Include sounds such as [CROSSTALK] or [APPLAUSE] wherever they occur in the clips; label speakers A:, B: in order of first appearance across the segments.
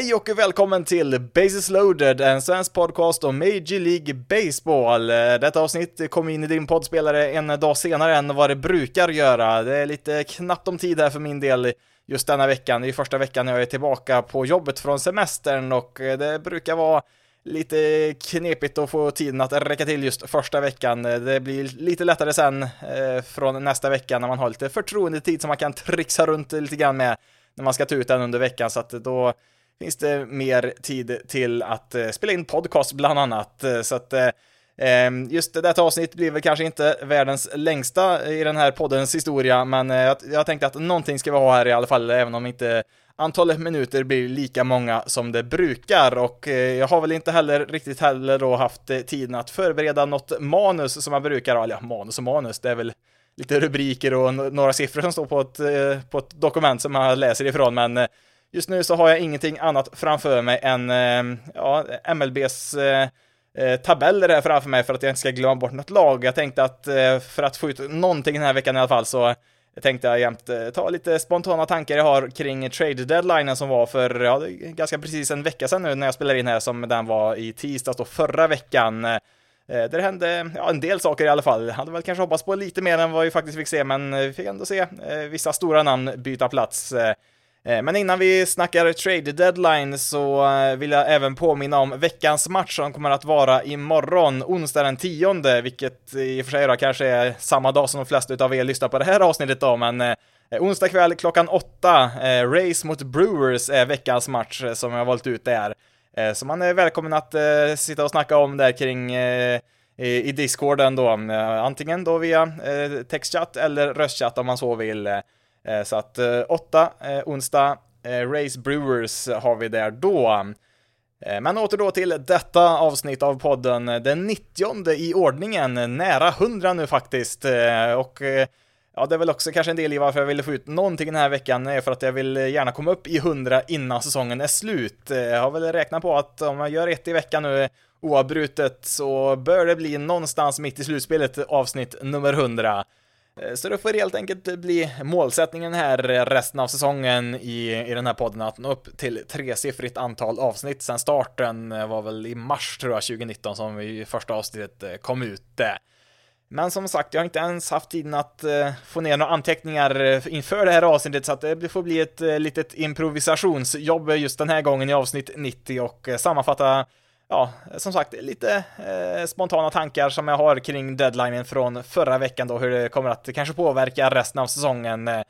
A: Hej och välkommen till Bases loaded, en svensk podcast om Major League Baseball. Detta avsnitt kom in i din poddspelare en dag senare än vad det brukar göra. Det är lite knappt om tid här för min del just denna veckan. Det är första veckan jag är tillbaka på jobbet från semestern och det brukar vara lite knepigt att få tiden att räcka till just första veckan. Det blir lite lättare sen eh, från nästa vecka när man har lite förtroendetid som man kan trixa runt lite grann med när man ska ta ut den under veckan, så att då finns det mer tid till att eh, spela in podcast bland annat. Eh, så att eh, Just det Just detta avsnitt blir väl kanske inte världens längsta i den här poddens historia, men jag tänkte att någonting ska vi ha här i alla fall, även om inte antalet minuter blir lika många som det brukar och jag har väl inte heller riktigt heller då haft tiden att förbereda något manus som man brukar eller ja, manus och manus, det är väl lite rubriker och några siffror som står på ett, på ett dokument som man läser ifrån, men Just nu så har jag ingenting annat framför mig än eh, ja, MLBs eh, eh tabeller här framför mig för att jag inte ska glömma bort något lag. Jag tänkte att eh, för att få ut någonting den här veckan i alla fall så tänkte jag jämt eh, ta lite spontana tankar jag har kring trade deadlinen som var för ja, ganska precis en vecka sedan nu när jag spelar in här som den var i tisdags då förra veckan. Där det hände ja, en del saker i alla fall. Jag hade väl kanske hoppats på lite mer än vad vi faktiskt fick se, men vi fick ändå se vissa stora namn byta plats. Eh, men innan vi snackar trade deadline så eh, vill jag även påminna om veckans match som kommer att vara imorgon, onsdag den 10, vilket i och för sig då kanske är samma dag som de flesta av er lyssnar på det här avsnittet då, men eh, onsdag kväll klockan 8, Race mot Brewers är veckans match som jag har valt ut där. Så man är välkommen att sitta och snacka om där kring i discorden då, antingen då via textchatt eller röstchatt om man så vill. Eh, så att eh, 8, eh, onsdag, Race Brewers har vi där då. Men åter då till detta avsnitt av podden, den 90 i ordningen, nära 100 nu faktiskt. Och ja, det är väl också kanske en del i varför jag ville få ut någonting den här veckan, är för att jag vill gärna komma upp i 100 innan säsongen är slut. Jag har väl räknat på att om jag gör ett i veckan nu oavbrutet så bör det bli någonstans mitt i slutspelet avsnitt nummer 100. Eh, så det får helt enkelt bli målsättningen här resten av säsongen i, i den här podden att nå upp till tresiffrigt antal avsnitt sen starten eh, var väl i mars tror jag 2019 som vi första avsnittet eh, kom ut. Men som sagt, jag har inte ens haft tiden att få ner några anteckningar inför det här avsnittet så att det får bli ett litet improvisationsjobb just den här gången i avsnitt 90 och sammanfatta ja, som sagt, lite eh, spontana tankar som jag har kring deadlinen från förra veckan då, hur det kommer att kanske påverka resten av säsongen. Eh,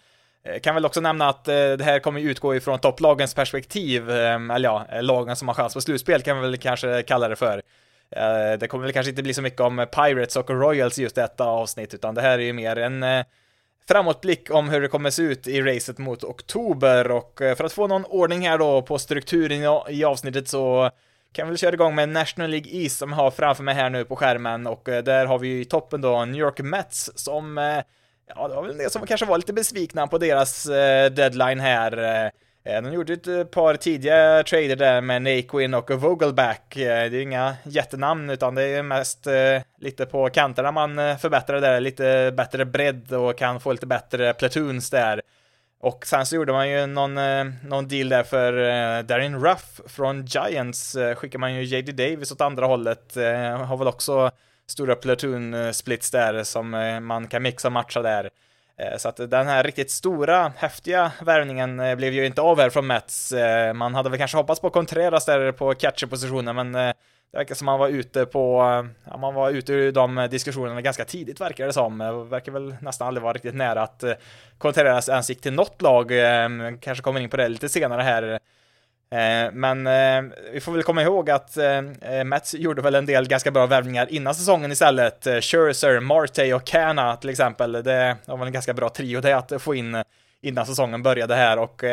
A: kan väl också nämna att eh, det här kommer utgå ifrån topplagens perspektiv, eh, eller ja, lagen som har chans på slutspel kan vi väl kanske kalla det för. Eh, det kommer väl kanske inte bli så mycket om Pirates och Royals just detta avsnitt, utan det här är ju mer en eh, framåtblick om hur det kommer se ut i racet mot oktober och eh, för att få någon ordning här då på strukturen i avsnittet så kan väl köra igång med National League East som jag har framför mig här nu på skärmen och eh, där har vi ju i toppen då New York Mets som, eh, ja det var väl det som kanske var lite besvikna på deras eh, deadline här. De gjorde ett par tidiga trader där med Naquin och Vogelback. Det är inga jättenamn utan det är mest lite på kanterna man förbättrar där, lite bättre bredd och kan få lite bättre platoons där. Och sen så gjorde man ju någon, eh, någon deal där för eh, Darin Ruff från Giants, eh, skickar man ju JD Davis åt andra hållet, har väl också stora platoon splits där som man kan mixa och matcha där. Så att den här riktigt stora, häftiga värvningen blev ju inte av här från Mets. Man hade väl kanske hoppats på Contreras där på catcherpositionen, men det verkar som man var ute på, eh, ja, man var ute ur de diskussionerna ganska tidigt verkar det som. Det verkar väl nästan aldrig vara riktigt nära att eh, Contreras ens gick till något lag. Eh, kanske kommer in på det lite senare här. Men vi får väl komma ihåg att Mets gjorde väl en del ganska bra värvningar innan säsongen istället. Scherzer, Marte och Kana till exempel. Det var väl en ganska bra trio det att få in innan säsongen började här och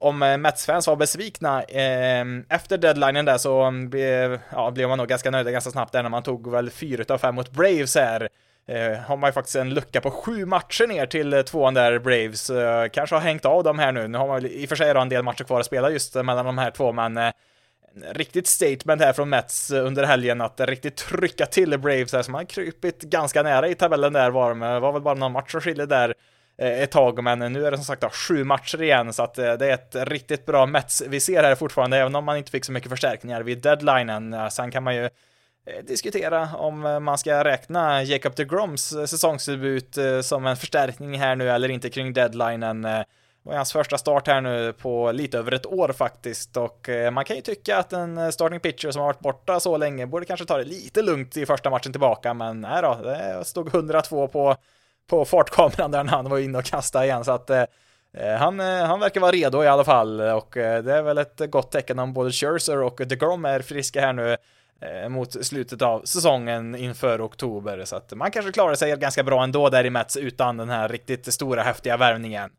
A: om eh, Mets-fans var besvikna eh, efter deadlinen där så mm, blev, ja, blev man nog ganska nöjd ganska snabbt där när man tog väl 4 av 5 mot Braves här. Eh, har man ju faktiskt en lucka på sju matcher ner till eh, tvåan där Braves. Eh, kanske har hängt av dem här nu. Nu har man i och för sig en del matcher kvar att spela just mellan de här två, men eh, riktigt statement här från Mets eh, under helgen att riktigt trycka till Braves här som har krypit ganska nära i tabellen där var de. var väl bara någon match som skiljer där Eh, ett tag, men nu är det som sagt då, sju matcher igen, så att eh, det är ett riktigt bra Mets vi ser här fortfarande, även om man inte fick så mycket förstärkningar vid deadlinen. Sen kan man ju eh, diskutera om man ska räkna Jacob DeGroms säsongsdebut som en förstärkning här nu eller inte kring deadlinen. Det var hans första start här nu på lite över ett år faktiskt och man kan ju tycka att en starting pitcher som har varit borta så länge borde kanske ta det lite lugnt i första matchen tillbaka, men nej då, det stod 102 på, på fartkameran där när han var inne och kastade igen, så att eh, eh han, eh, han verkar vara redo i alla fall och eh, det är väl ett gott tecken om både Scherzer och DeGrom är friska här nu mot slutet av säsongen inför oktober, så att man kanske klarar sig ganska bra ändå där i Mets utan den här riktigt stora häftiga värvningen.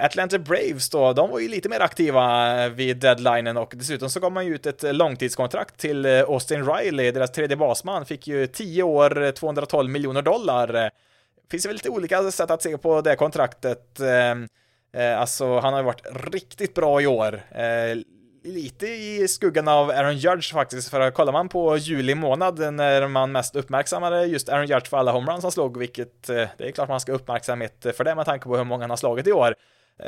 A: Atlanta Braves då, de var ju lite mer aktiva vid deadlinen och dessutom så gav man ju ut ett långtidskontrakt till Austin Riley, deras tredje basman, fick ju 10 år, 212 miljoner dollar. Det finns väl lite olika sätt att se på det kontraktet. Ehm, eh, alltså, han har ju varit riktigt bra i år eh, lite i skuggan av Aaron Judge faktiskt, för kollar man på juli månad när man mest uppmärksammade just Aaron Judge för alla homeruns han slog, vilket eh, det är klart man ska uppmärksamhet för det med tanke på hur många han har slagit i år.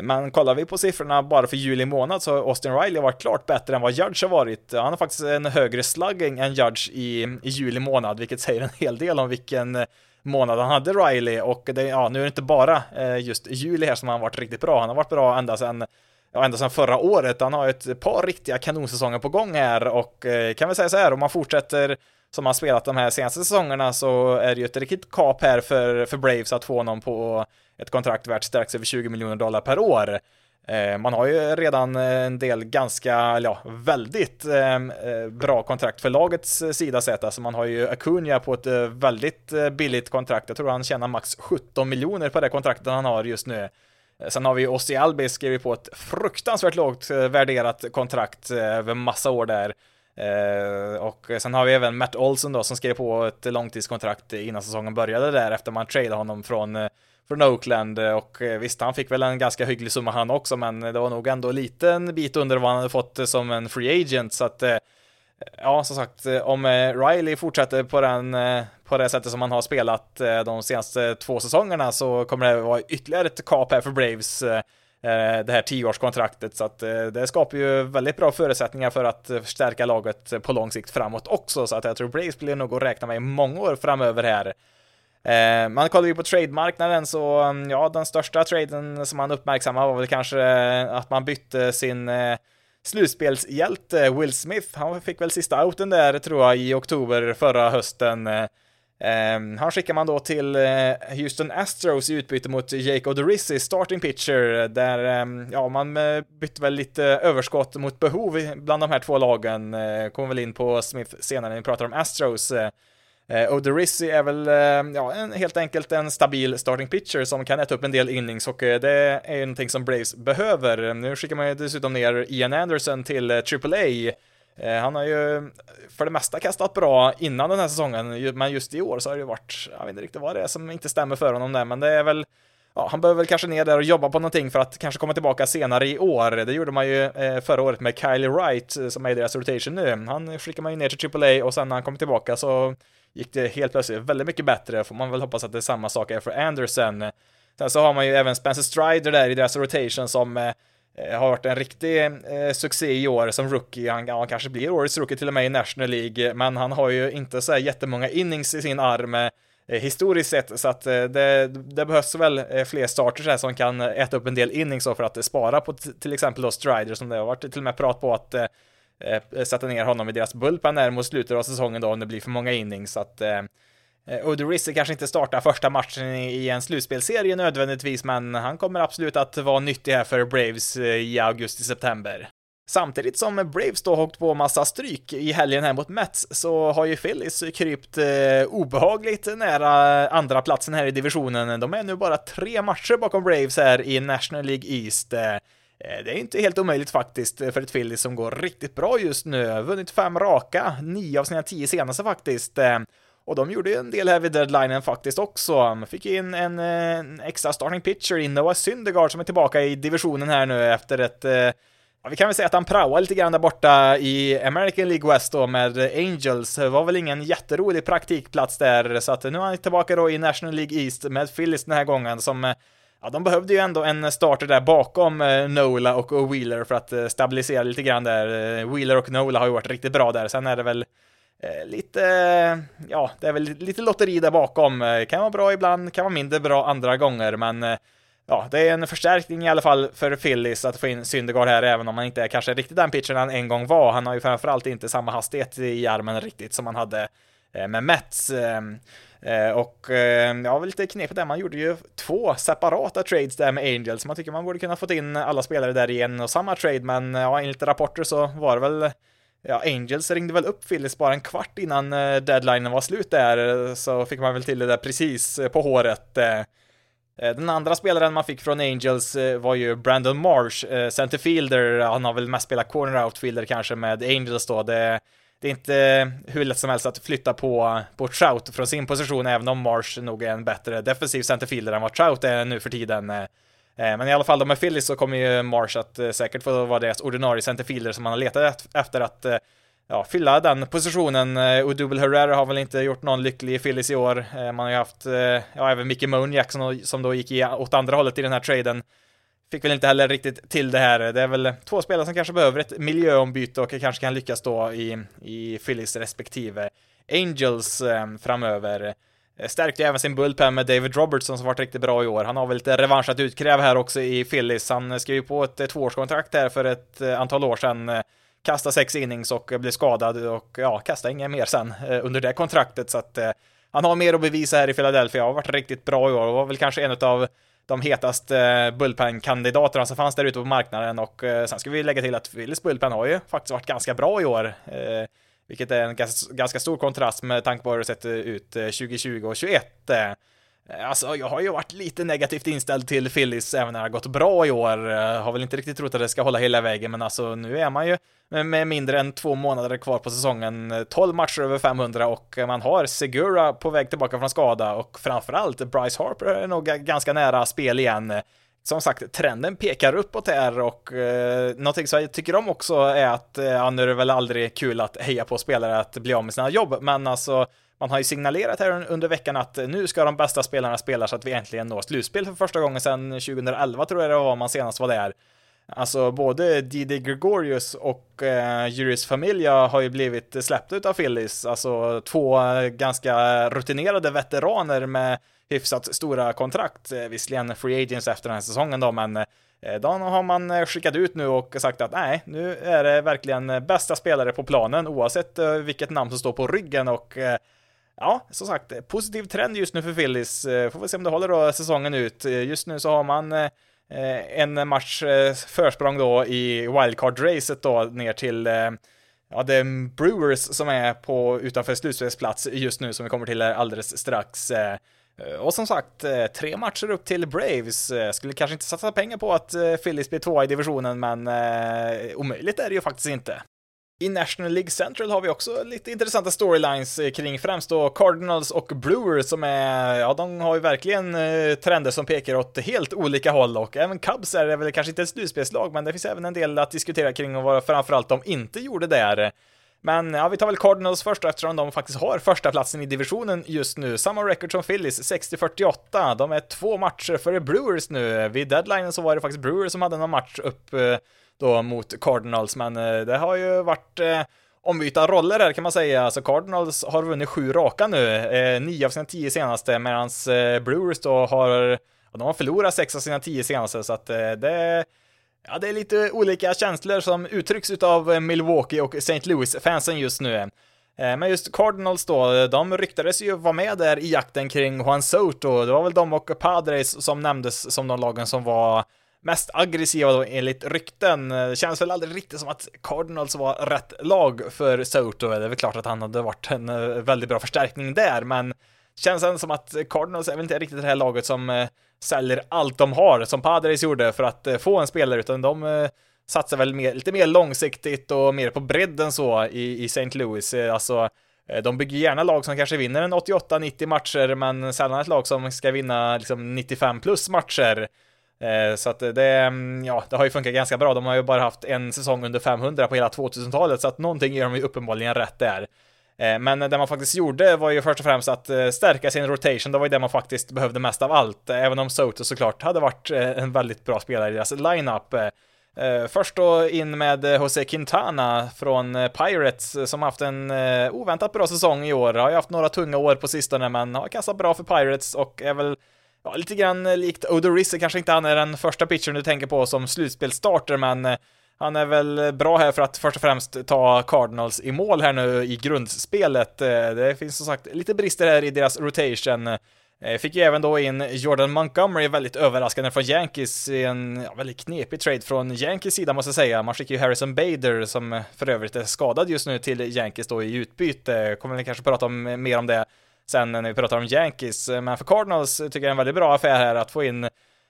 A: Men kollar vi på siffrorna bara för juli månad så har Austin Riley varit klart bättre än vad Judge har varit. Han har faktiskt en högre slugging än Judge i, i juli månad, vilket säger en hel del om vilken månad han hade Riley och det, ja, nu är det inte bara eh, just juli här som han varit riktigt bra. Han har varit bra ända sedan ja, ända sedan förra året. Han har ett par riktiga kanonsäsonger på gång här och eh, kan väl säga så här, om man fortsätter som han spelat de här senaste säsongerna så är det ju ett riktigt kap här för, för Braves att få honom på ett kontrakt värt strax över 20 miljoner dollar per år. Eh, man har ju redan eh, en del ganska, ja, väldigt ehm, eh, bra kontrakt för lagets sida sett. Alltså man har ju Acuna på ett väldigt billigt kontrakt. Jag tror han tjänar max 17 miljoner på det kontraktet han har just nu. Sen har vi Ossi Albi skrivit på ett fruktansvärt lågt värderat kontrakt över massa år där. Eh, och sen har vi även Matt Olson då som skrev på ett långtidskontrakt innan säsongen började där efter man tradeade honom från, eh, från Oakland. Eh, och visst, han fick väl en ganska hygglig summa han också, men det var nog ändå en liten bit under vad han hade fått som en free agent, så att ja, som sagt, om Riley fortsätter på den på det sättet som han har spelat de senaste två säsongerna så kommer det vara ytterligare ett kap här för Braves Eh, det här tioårskontraktet så att eh, det skapar ju väldigt bra förutsättningar för att förstärka laget på lång sikt framåt också så att jag tror Braves blir nog att räkna med i många år framöver här. Eh, man kollar ju på trademarknaden så mm, ja, den största traden som man uppmärksammar var väl kanske att man bytte sin slutspelshjälte Will Smith. Han fick väl sista outen där tror jag i oktober förra hösten. Ehm, um, han skickar man då till eh, Houston Astros i utbyte mot Jake Odorizzi, starting pitcher, där um, ja, man eh, bytte väl lite överskott mot behov bland de här två lagen. Uh, kommer väl in på Smith senare när vi pratar om Astros. Uh, Odorizzi är väl ehm, ja, en, helt enkelt en stabil starting pitcher som kan äta upp en del innings och det är ju någonting som Braves behöver. Nu skickar man ju dessutom ner Ian Anderson till AAA Eh, han har ju för det mesta kastat bra innan den här säsongen, men just i år så har det ju varit, jag vet inte riktigt vad det är som inte stämmer för honom där, men det är väl Ja, han behöver väl kanske ner där och jobba på någonting för att kanske komma tillbaka senare i år. Det gjorde man ju eh, förra året med Kylie Wright eh, som är i deras rotation nu. Han skickar man ju ner till AAA och sen när han kom tillbaka så gick det helt plötsligt väldigt mycket bättre. Får man väl hoppas att det är samma sak är för Anderson. Sen så har man ju även Spencer Strider där i deras rotation som Eh, har varit en riktig eh, succé i år som rookie. Han, han kanske blir årets rookie till och med i National League, men han har ju inte så här jättemånga innings i sin arm eh, historiskt sett, så att eh, det, det, behövs väl eh, fler starters här som kan eh, äta upp en del innings för att spara på till exempel då Strider som det har varit till och med prat på att eh, sätta ner honom i deras bullpen här mot slutet av säsongen då om det blir för många innings, så att Eh, Odorizzi kanske inte startar första matchen i en slutspelserie nödvändigtvis, men han kommer absolut att vara nyttig här för Braves eh, i augusti-september. Samtidigt som Braves då åkt på massa stryk i helgen här mot Mets så har ju Phillies krypt eh, obehagligt nära andra platsen här i divisionen. De är nu bara tre matcher bakom Braves här i National League East. Eh, eh det är inte helt omöjligt faktiskt för ett Phillies som går riktigt bra just nu. Vunnit fem raka, nio av sina tio senaste faktiskt. Eh, och de gjorde ju en del här vid deadlinen faktiskt också. Fick in en, en extra starting pitcher i Noah Syndergaard som är tillbaka i divisionen här nu efter ett eh, Ja, vi kan väl säga att han praoade lite grann där borta i American League West då med Angels. Det var väl ingen jätterolig praktikplats där, så att nu är han tillbaka då i National League East med Phillies den här gången som eh, Ja, de behövde ju ändå en starter där bakom eh, Nola och Wheeler för att stabilisera lite grann där. Wheeler och Nola har ju varit riktigt bra där. Sen är det väl Eh, lite, ja, det är väl lite lotteri där bakom. Eh, kan vara bra ibland, kan vara mindre bra andra gånger, men eh, ja, det är en förstärkning i alla fall för Phillies att få in Syndergaard här, även om han inte är kanske riktigt den pitchen han en gång var. Han har ju framförallt inte samma hastighet i armen riktigt som han hade med Mets. Och ja, lite knepigt där, man gjorde ju två separata trades där med Angels. Man tycker man borde kunna fått in alla spelare där i en och samma trade, men ja, enligt rapporter så var det väl ja, Angels ringde väl upp Phillies bara en kvart innan eh, deadlinen var slut där, eh, så fick man väl till det där precis eh, på håret. Den andra spelaren man fick från Angels var ju Brandon Marsh, centerfielder. Han har väl mest spelat corner outfielder kanske med Angels då. Det, det är inte hur lätt som helst att flytta på, på Trout från sin position, även om Marsh nog är en bättre defensiv centerfielder än vad Trout är nu för tiden. Eh, men i alla fall, de med Phillies så kommer ju Marsh att eh, säkert få vara deras ordinarie centerfielder som man har letat efter att eh, ja, fylla den positionen. Odubel Herrera har väl inte gjort någon lycklig i Phillies i år. Man har ju haft, ja, även Mickey Moniak som, som då gick i, åt andra hållet i den här traden. Fick väl inte heller riktigt till det här. Det är väl två spelare som kanske behöver ett miljöombyte och kanske kan lyckas då i, i Phillies respektive Angels framöver. Eh, stärkte även sin bullpen med David Robertson som varit riktigt bra i år. Han har väl lite revansch att utkräva här också i Phillies. Han eh, skrev ju på ett, eh, tvåårskontrakt här för ett antal år sedan. Kastade sex innings och blev skadad och ja, kastade inga mer sen under det kontraktet så att han har mer att bevisa här i Philadelphia. Har varit riktigt bra i år och var väl kanske en av de hetaste bullpen-kandidaterna som fanns där ute på marknaden och sen ska vi lägga till att Phillies bullpen har ju faktiskt varit ganska bra i år. Vilket är en ganska stor kontrast med tanke på hur det sett ut eh, 2020 och 2021. Eh, alltså, jag har ju varit lite negativt inställd till Phillies även när det har gått bra i år. Eh, har väl inte riktigt trott att det ska hålla hela vägen, men alltså nu är man ju med mindre än två månader kvar på säsongen, 12 matcher över 500 och man har Segura på väg tillbaka från skada och framförallt Bryce Harper är nog ganska nära spel igen som sagt, trenden pekar uppåt här och eh, någonting som jag tycker om också är att, eh, ja, nu är det väl aldrig kul att heja på spelare att bli av med sina jobb, men alltså man har ju signalerat här under veckan att nu ska de bästa spelarna spela så att vi äntligen når slutspel för första gången sedan 2011 tror jag det var man senast var där. Alltså både Didi Gregorius och eh, Juris Familia har ju blivit släppta utav Phillies, alltså två eh, ganska rutinerade veteraner med hyfsat stora kontrakt, eh, visserligen free agents efter den här säsongen då, men eh, de har man eh, skickat ut nu och sagt att nej, nu är det verkligen eh, bästa spelare på planen oavsett vilket namn som står på ryggen och ja, som sagt, positiv trend just nu för Phillies. Får vi se om det håller då säsongen ut. Just nu så har man en match försprång då i wildcard-racet då ner till Ja, det är Brewers som är på utanför slutspelsplats just nu som vi kommer till alldeles strax. Eh, och som sagt, eh, tre matcher upp till Braves. Eh, skulle kanske inte satsa pengar på att Phillies blir tvåa i divisionen, men omöjligt är det ju faktiskt inte. I National League Central har vi också lite intressanta storylines kring främst då Cardinals och Brewers som är, ja de har ju verkligen trender som pekar åt helt olika håll och även Cubs är det väl kanske inte ett slutspelslag men det finns även en del att diskutera kring och vad framförallt de inte gjorde där. Men ja, vi tar väl Cardinals först eftersom de faktiskt har första platsen i divisionen just nu. Samma record som Phillies, 60-48. De är två matcher före Brewers nu. Vid deadlinen så var det faktiskt Brewers som hade någon match upp eh, då mot Cardinals, men eh, det har ju varit ombyta ombytta roller här kan man säga. Alltså Cardinals har vunnit sju raka nu, eh, nio av sina tio senaste, medan eh, Brewers då har, de har förlorat sex av sina tio senaste, så att eh, det Ja, det är lite olika känslor som uttrycks utav eh, Milwaukee och St. Louis-fansen just nu. Eh, men just Cardinals då, de ryktades ju vara med där i jakten kring Juan Soto. Det var väl de och Padres som nämndes som de lagen som var mest aggressiva då enligt rykten. Eh, det känns väl aldrig riktigt som att Cardinals var rätt lag för Soto. Det är väl klart att han hade varit en väldigt bra förstärkning där, men känns ändå som att Cardinals är väl inte riktigt det här laget som säljer allt de har, som Padres gjorde, för att eh, få en spelare, utan de eh, satsar väl mer, lite mer långsiktigt och mer på bredden så i, i St. Louis. Eh, alltså, de bygger gärna lag som kanske vinner en 88-90 matcher, men sällan ett lag som ska vinna liksom 95 plus matcher. Så att det, mm, ja, det har ju funkat ganska bra. De har ju bara haft en säsong under 500 på hela 2000-talet, så att någonting gör de ju uppenbarligen rätt där. Eh, men det man faktiskt gjorde var ju först och främst att eh, stärka sin rotation, det var ju det man faktiskt behövde mest av allt, eh, även om Soto såklart hade varit en väldigt bra spelare i deras lineup. Först då in med Jose Quintana från Pirates som haft en oväntat bra säsong i år. Har ju haft några tunga år på sistone men har kastat bra för Pirates och är väl ja, lite grann likt Odorizzi, kanske inte han är den första pitchern du tänker på som slutspelsstarter men han är väl bra här för att först och främst ta Cardinals i mål här nu i grundspelet. Eh, det finns som sagt lite brister här i deras rotation. Eh, fick ju även då in Jordan Montgomery väldigt överraskande från Yankees i en ja, väldigt knepig trade från Yankees sida måste jag säga. Man skickar ju Harrison Bader som för övrigt är skadad just nu till Yankees då i utbyte. Kommer vi kanske prata om eh, mer om det sen när vi pratar om Yankees. Men för Cardinals tycker jag det är en väldigt bra affär här att få in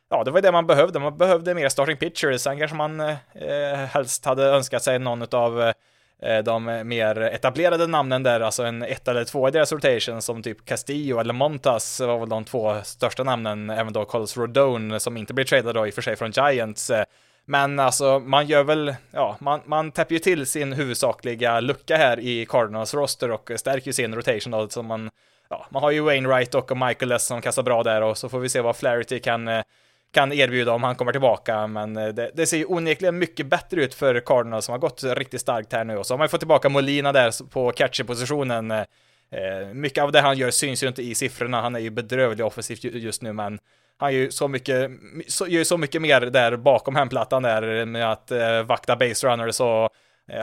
A: Ja, det var det man behövde. Man behövde mer starting pitchers. Sen kanske man eh, helst hade önskat sig någon av eh, de mer etablerade namnen där, alltså en ett eller två i deras rotation som typ Castillo eller Montas var väl de två största namnen, även då Carlos Rodone som inte blir tradad då i och för sig från Giants. Men alltså, man gör väl, ja, man, man täpper ju till sin huvudsakliga lucka här i Cardinals roster och stärker ju sin rotation då, så man, ja, man har ju Wainwright och Michael som kastar bra där och så får vi se vad Flaherty kan eh, kan erbjuda om han kommer tillbaka, men eh, det, det ser ju onekligen mycket bättre ut för Cardinals som har gått riktigt starkt här nu och så har man ju fått tillbaka Molina där på catcherpositionen. Eh, eh, mycket av det han gör syns ju inte i siffrorna, han är ju bedrövlig offensivt just nu, men han gör ju så mycket, så, gör så mycket mer där bakom hemplattan där med att eh, vakta base runners och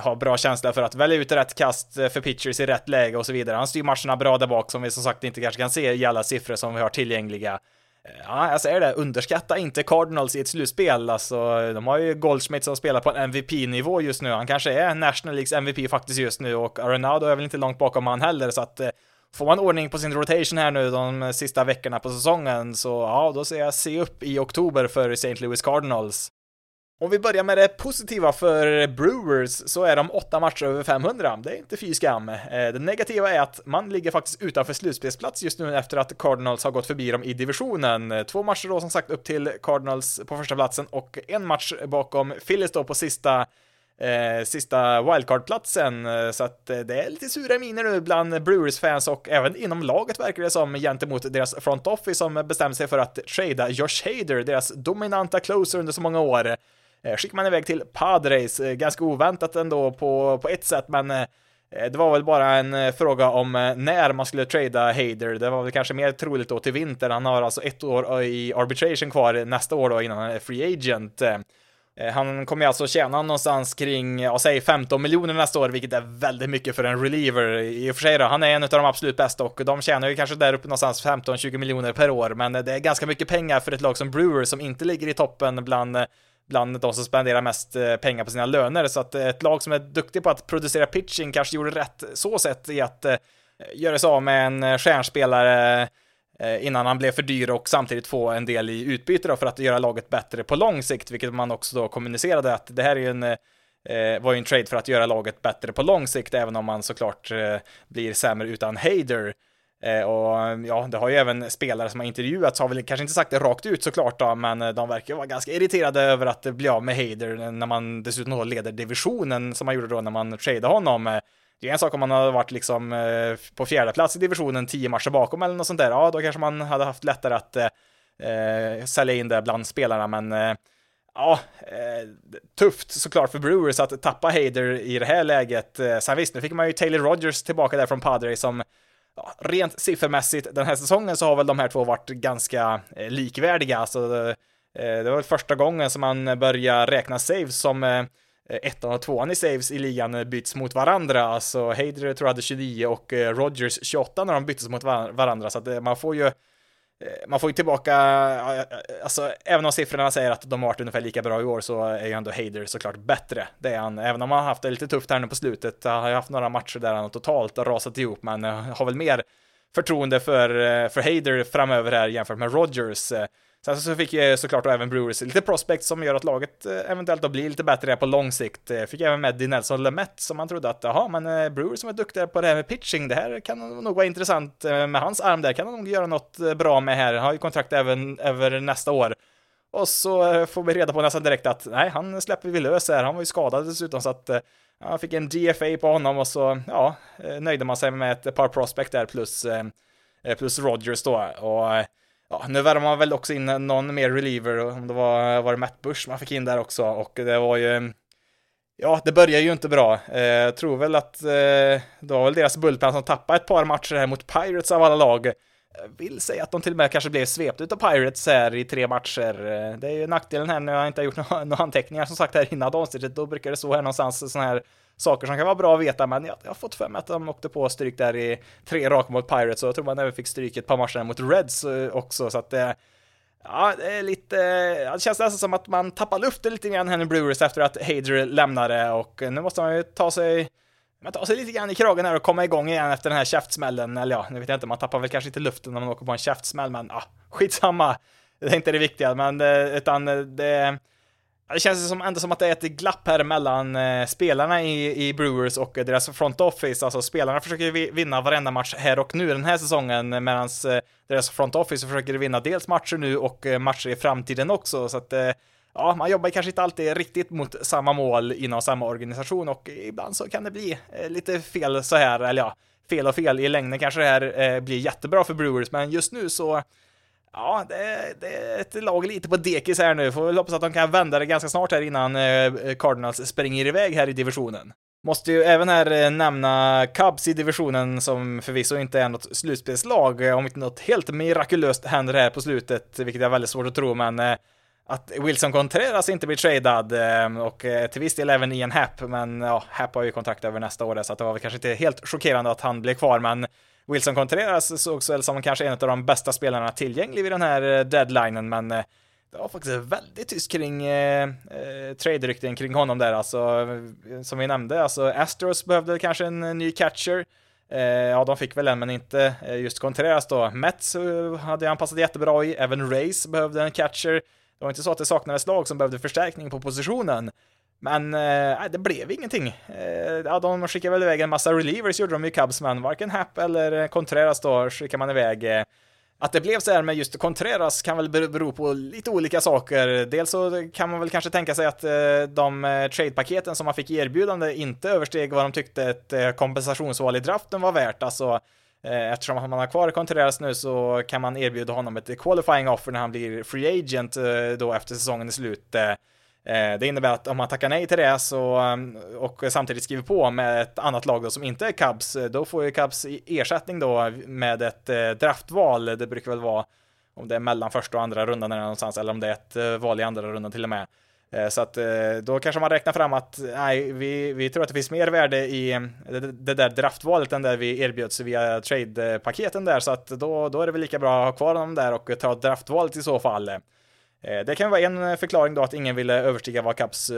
A: ha bra känsla för att välja ut rätt kast för pitchers i rätt läge och så vidare. Han styr matcherna bra där bak som vi som sagt inte kanske kan se i alla siffror som vi har tillgängliga. Ja, alltså, jag säger det, underskatta inte Cardinals i ett slutspel. Alltså, de har ju Goldschmidt som spelar på en MVP-nivå just nu. Han kanske är National Leagues MVP faktiskt just nu och Arenado är väl inte långt bakom han heller, så att eh, får man ordning på sin rotation här nu de sista veckorna på säsongen så ja, då ser jag se upp i oktober för St. Louis Cardinals. Om vi börjar med det positiva för Brewers så är de åtta matcher över 500. Det är inte fy skam. Eh, det negativa är att man ligger faktiskt utanför slutspelsplats just nu efter att Cardinals har gått förbi dem i divisionen. Två matcher då som sagt upp till Cardinals på första platsen och en match bakom Phillies då på sista Eh, sista wildcard-platsen, eh, så att eh, det är lite sura miner nu bland Brewers-fans och även inom laget verkar det som gentemot deras front office som bestämde sig för att trada Josh Hader, deras dominanta closer under så många år. Eh, skickar man iväg till Padres, eh, ganska oväntat ändå på, på ett sätt, men eh, det var väl bara en fråga om när man skulle trada Hader. Det var väl kanske mer troligt då till vinter. Han har alltså ett år i arbitration kvar nästa år då innan han är free agent. Han kommer alltså tjäna någonstans kring, ja, säg 15 miljoner nästa år, vilket är väldigt mycket för en reliever. I och för sig då, han är en av de absolut bästa och de tjänar ju kanske där uppe någonstans 15-20 miljoner per år, men det är ganska mycket pengar för ett lag som Brewers som inte ligger i toppen bland bland de som spenderar mest eh, pengar på sina löner. Så att eh, ett lag som är duktig på att producera pitching kanske gjorde rätt så sett i att eh, göra sig av med en stjärnspelare innan han blev för dyr och samtidigt få en del i utbyte då för att göra laget bättre på lång sikt, vilket man också då kommunicerade att det här är ju en var ju en trade för att göra laget bättre på lång sikt, även om man såklart blir sämre utan Hader. Eh, och eh, ja, det har ju även spelare som har intervjuats, har väl kanske inte sagt det rakt ut såklart då, men eh, de verkar vara ganska irriterade över att bli av med Hader när man dessutom då leder divisionen som man gjorde då när man tradeade honom. Det är en sak om man hade varit liksom på fjärde plats i divisionen, tio matcher bakom eller något sånt där, ja då kanske man hade haft lättare att eh, sälja in det bland spelarna, men eh, ja, eh, tufft såklart för Brewers att tappa Hader i det här läget. Sen visst, nu fick man ju Taylor Rogers tillbaka där från Padre som ja, rent siffermässigt den här säsongen så har väl de här två varit ganska eh, likvärdiga. Alltså, eh, det var väl första gången som man börjar räkna saves som eh, ettan och tvåan i saves i ligan byts mot varandra. Alltså Hader tror jag hade 29 och eh, Rogers 28 när de byttes mot varandra, så att eh, man får ju Eh, Eh, man får ju tillbaka, alltså även om siffrorna säger att de har varit ungefär lika bra i år så är ju ändå Hader såklart bättre. Det är han, även om han har haft det lite tufft här nu på slutet. Han har ju haft några matcher där han totalt rasat ihop, men eh, har väl mer förtroende för, eh, för Hader framöver här jämfört med Rogers. Sen så fick ju såklart även Brewers lite prospect som gör att laget eh, eventuellt då blir lite bättre på lång sikt. Eh, fick även med Di Nelson Lemett som man trodde att, jaha, men Brewers som är duktiga på det här med pitching, det här kan nog vara intressant med hans arm där, kan han nog göra något bra med här. Han har ju kontrakt även över nästa år. Och så får vi reda på nästan direkt att nej, han släpper vi lös här. Han var ju skadad dessutom så att han fick en DFA på honom och så, ja, nöjde man sig med ett par prospect där plus, plus Rogers då. Och ja, nu värvade man väl också in någon mer reliever, om det var, var det Matt Bush man fick in där också och det var ju Ja, det börjar ju inte bra. Eh, tror väl att eh, det var väl deras bullpen som tappade ett par matcher här mot Pirates av alla lag. Vill säga att de till och med kanske blev svepta av Pirates här i tre matcher. Eh, det är ju nackdelen här när jag inte har gjort [LAUGHS] några, några anteckningar som sagt här innan avsnittet. Då brukar det stå här någonstans sådana här saker som kan vara bra att veta, men jag, jag har fått för mig att de åkte på stryk där i tre raka mot Pirates och jag tror man även fick stryk ett par matcher mot Reds eh, också, så att det Ja, det är lite, det känns nästan som att man tappar luften lite grann här nu Brewers efter att Hader lämnade och nu måste man ju ta sig man tar sig lite grann i kragen här och komma igång igen efter den här käftsmällen, eller ja, nu vet jag inte, man tappar väl kanske inte luften när man åker på en käftsmäll, men ja, skitsamma. Det är inte det viktiga, men eh, utan eh, det det känns som, ändå som att det är ett glapp här mellan eh, spelarna i, i Brewers och deras front office. Alltså spelarna försöker vinna varenda match här och nu den här säsongen, medan deras front office försöker vinna dels matcher nu och matcher i framtiden också. Så att ja, man jobbar kanske inte alltid riktigt mot samma mål inom samma organisation och ibland så kan det bli eh, lite fel så här, eller ja, fel och fel. I längden kanske det här eh, blir jättebra för Brewers, men just nu så Ja, det, det, är ett lag lite på dekis här nu. Får väl hoppas att de kan vända det ganska snart här innan eh, Cardinals springer iväg här i divisionen. Måste ju även här nämna Cubs i divisionen som förvisso inte är något slutspelslag, om inte något helt mirakulöst händer här på slutet, vilket är väldigt svårt att tro, men att Wilson Contreras inte blir tradad ehm, och eh, till viss del även Ian Happ, men ja, Happ har ju kontrakt över nästa år så att det var väl kanske inte helt chockerande att han blev kvar, men Wilson Contreras sågs väl som kanske en av de bästa spelarna tillgänglig vid den här eh, deadlinen, men eh, det var faktiskt väldigt tyst kring eh, trade-rykten kring honom där, alltså som vi nämnde, alltså Astros behövde kanske en ny catcher. Ja, de fick väl en, men inte just Contreras då. Mets hade han passat jättebra i, även Rays behövde en catcher. Det var inte så att det saknades lag som behövde förstärkning på positionen. Men eh, det blev ingenting. Eh, ja, de skickade väl iväg en massa relievers gjorde de ju Cubs, men varken Happ eller Contreras då skickade man iväg. Eh, att det blev så här med just Contreras kan väl bero på lite olika saker. Dels så kan man väl kanske tänka sig att eh, de eh, trade-paketen som man fick erbjudande inte översteg vad de tyckte ett eh, kompensationsval i draften var värt. Alltså, Eh, eftersom man har kvar Contreras nu så kan man erbjuda honom ett qualifying offer när han blir free agent eh, då efter säsongen är slut. Eh, det innebär att om man tackar nej till det så, och samtidigt skriver på med ett annat lag då som inte är Cubs, då får ju Cubs ersättning då med ett draftval. Det brukar väl vara om det är mellan första och andra rundan eller någonstans, eller om det är ett val i andra rundan till och med. Eh, så att eh, då kanske man räknar fram att nej, vi, vi tror att det finns mer värde i eh, det, där draftvalet än det vi erbjöds via trade-paketen där, så att då, då är det väl lika bra att ha kvar dem där och ta draftvalet i så fall. Det kan vara en förklaring då att ingen ville överstiga vad Caps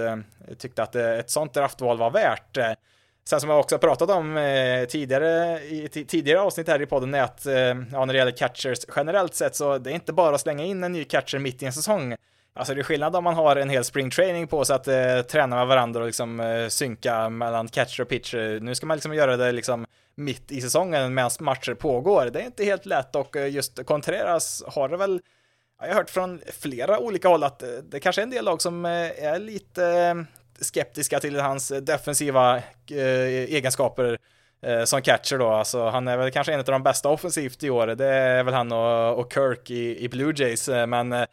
A: tyckte att ett sånt draftval var värt. Sen som jag också pratat om tidigare i tidigare avsnitt här i podden är att ja, när det gäller catchers generellt sett så det är inte bara att slänga in en ny catcher mitt i en säsong. Alltså det är skillnad om man har en hel spring training på sig att eh, träna med varandra och liksom eh, synka mellan catcher och pitcher. Nu ska man liksom göra det liksom mitt i säsongen medan matcher pågår. Det är inte helt lätt och eh, just Contreras har det väl jag har hört från flera olika håll att eh, det kanske är en del lag som eh, är lite skeptiska till hans defensiva egenskaper som catcher då. Alltså, han är väl kanske en av de bästa offensivt i år. Det är väl han och, och Kirk i, i Blue Jays, men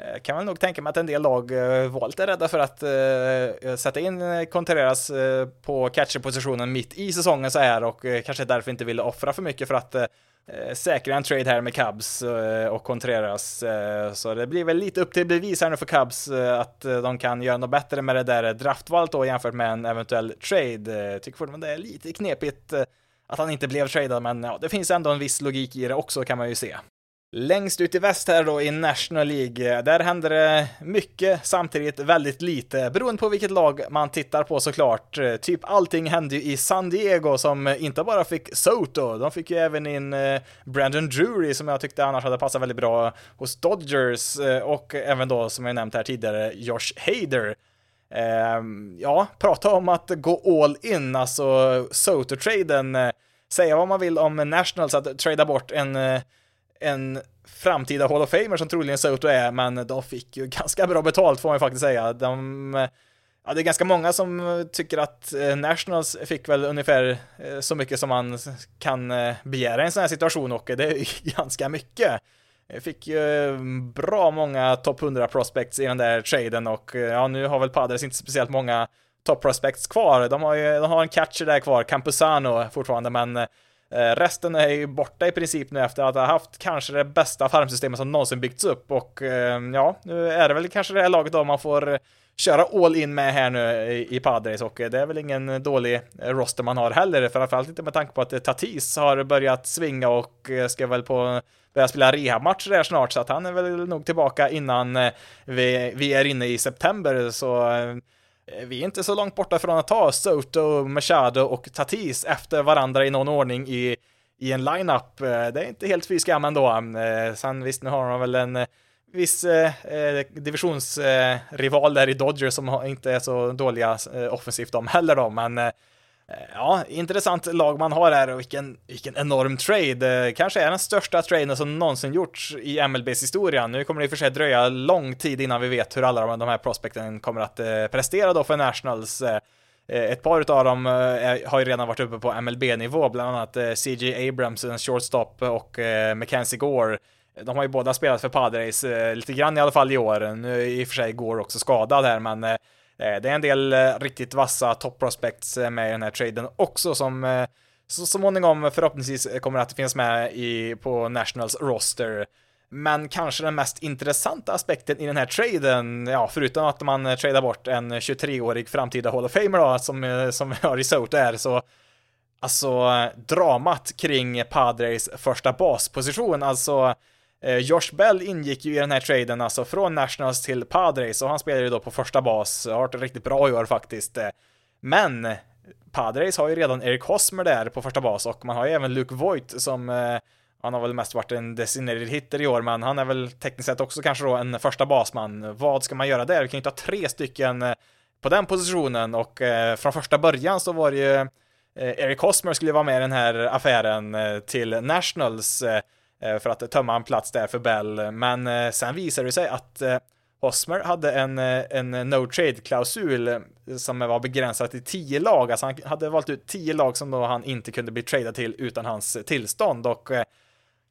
A: Eh, kan man nog tänka mig att en del lag eh, var lite rädda för att eh, sätta in eh, Contreras eh, på catcherpositionen mitt i säsongen så här och eh, kanske därför inte ville offra för mycket för att eh, säkra en trade här med Cubs eh, och Contreras. Eh, så det blir väl lite upp till bevis här nu för Cubs eh, att de kan göra något bättre med det där draftvalet då jämfört med en eventuell trade. Eh, tycker fortfarande det är lite knepigt att han inte blev tradad, men ja, det finns ändå en viss logik i det också kan man ju se. Längst ut i väst här då i National League, eh, där händer det mycket, samtidigt väldigt lite, beroende på vilket lag man tittar på såklart. Eh, typ allting hände ju i San Diego som inte bara fick Soto, de fick ju även in eh, Brandon Drury som jag tyckte annars hade passat väldigt bra hos Dodgers och även då som jag nämnt här tidigare Josh Hader. Ehm, ja, prata om att gå all in, alltså Soto-traden. Säga vad man vill om Nationals att trada bort en en framtida Hall of Famer som troligen Soto är, men de fick ju [LAUGHS] ganska bra betalt får man ju faktiskt säga. De, ja, det är ganska många som tycker att eh, Nationals fick väl ungefär eh, så mycket som man kan eh, begära i en sån här situation och det är ju [LAUGHS] ganska mycket. Fick ju bra många topp 100 prospects i den där traden och ja, nu har väl Padres inte speciellt många top prospects kvar. De har ju, de har en catcher där kvar, Campusano fortfarande, men Eh, resten är ju borta i princip nu efter att ha haft kanske det bästa farmsystemet som någonsin byggts upp. Och eh, ja, nu är det väl kanske det här laget då man får köra all in med här nu i Padres. Och eh, det är väl ingen dålig roster man har heller, framförallt inte med tanke på att Tatis har börjat svinga och ska väl på börja spela rehabmatch där snart, så att han är väl nog tillbaka innan vi, vi är inne i september, så Eh, vi är inte så långt borta från att ta Soto, Machado och Tatis efter varandra i någon ordning i, i en lineup. Eh, det är inte helt fy skam ändå. Eh, sen visst, nu har de väl en viss eh, divisionsrival där i Dodgers som inte är så dåliga eh, offensivt de heller då, men Eh, ja, intressant lag man har här och vilken, vilken enorm trade. Eh, kanske är den största traden som någonsin gjorts i MLBs historia. Nu kommer det i och för sig dröja lång tid innan vi vet hur alla de här prospekten kommer att eh, prestera då för Nationals. Eh, ett par av dem har ju redan varit uppe på MLB-nivå, bland annat CJ Abrams, en shortstop, och Mackenzie Gore. De har ju båda spelat för Padres, lite grann i alla fall i år. Nu är i och för sig Gore också skadad här, men Eh, det är en del eh, riktigt vassa top prospects eh, med i den här traden också som så småningom förhoppningsvis kommer att finnas med i, på Nationals roster. Men kanske den mest intressanta aspekten i den här traden, ja, förutom att man tradar bort en 23-årig framtida Hall of Famer då, som, som Risotto är, så alltså dramat kring Padres första basposition, alltså Eh, Josh Bell ingick ju i den här traden, alltså från Nationals till Padres, och han spelar ju då på första bas, har varit riktigt bra i år faktiskt. Eh, men Padres har ju redan Eric Hosmer där på första bas och man har ju även Luke Voigt som eh, han har väl mest varit en designated hitter i år, men han är väl tekniskt sett också kanske då en första basman. Vad ska man göra där? Vi kan ju inte ha tre stycken eh, på den positionen och från första början så var det ju Eric Hosmer skulle vara med i den här affären till Nationals Eh, för att tömma en plats där för Bell. Men eh, sen visade det sig att eh, Hosmer hade en, en no trade-klausul som var begränsad till tio lag, alltså han hade valt ut tio lag som då han inte kunde bli tradad till utan hans tillstånd. Och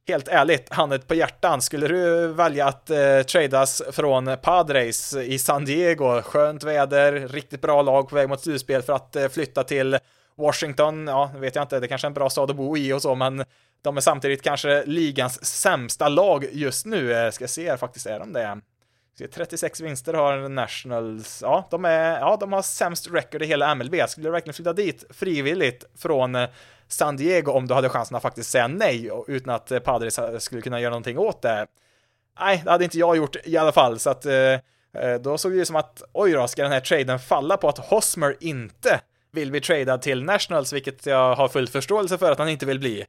A: helt ärligt, handet på hjärtan, skulle du välja att eh, tradas från Padres i San Diego, skönt väder, riktigt bra lag på väg mot slutspel för att eh, flytta till Washington, ja, vet jag inte, det kanske är en bra stad att bo i och så, men de är samtidigt kanske ligans sämsta lag just nu. Eh, ska se här faktiskt, är de det? 36 vinster har Nationals, ja, de är, ja, de har sämst record i hela MLB. Skulle du verkligen flytta dit frivilligt från eh, San Diego om du hade chansen att faktiskt säga nej utan att eh, Padres skulle kunna göra någonting åt det? Nej, det hade inte jag gjort i alla fall, så att eh, då såg det ju som att oj då, ska den här traden falla på att Hosmer inte vill bli tradad till Nationals, vilket jag har full förståelse för att han inte vill bli.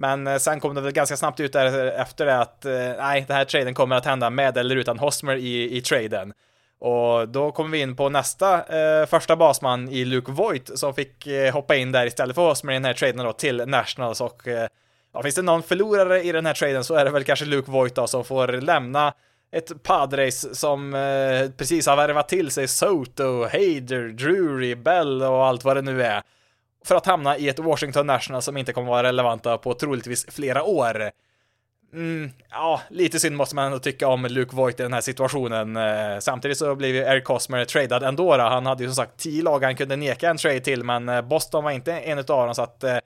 A: Men eh, sen kom det väl ganska snabbt ut där efter det att eh, nej, den här traden kommer att hända med eller utan Hosmer i, i traden. Och då kommer vi in på nästa eh, första basman i Luke Voigt som fick eh, hoppa in där istället för Hosmer i den här traden då till Nationals och eh, ja, finns det någon förlorare i den här traden så är det väl kanske Luke Voigt då som får lämna ett Padres som eh, precis har värvat till sig Soto, Hader, Drury, Bell och allt vad det nu är för att hamna i ett Washington National som inte kommer vara relevanta på troligtvis flera år. Mm, ja, lite synd måste man ändå tycka om Luke Voigt i den här situationen. Eh, samtidigt så blev ju Eric Cosmer tradad ändå. Då. Han hade ju som sagt tio lag han kunde neka en trade till, men eh, Boston var inte en av dem, så att eh,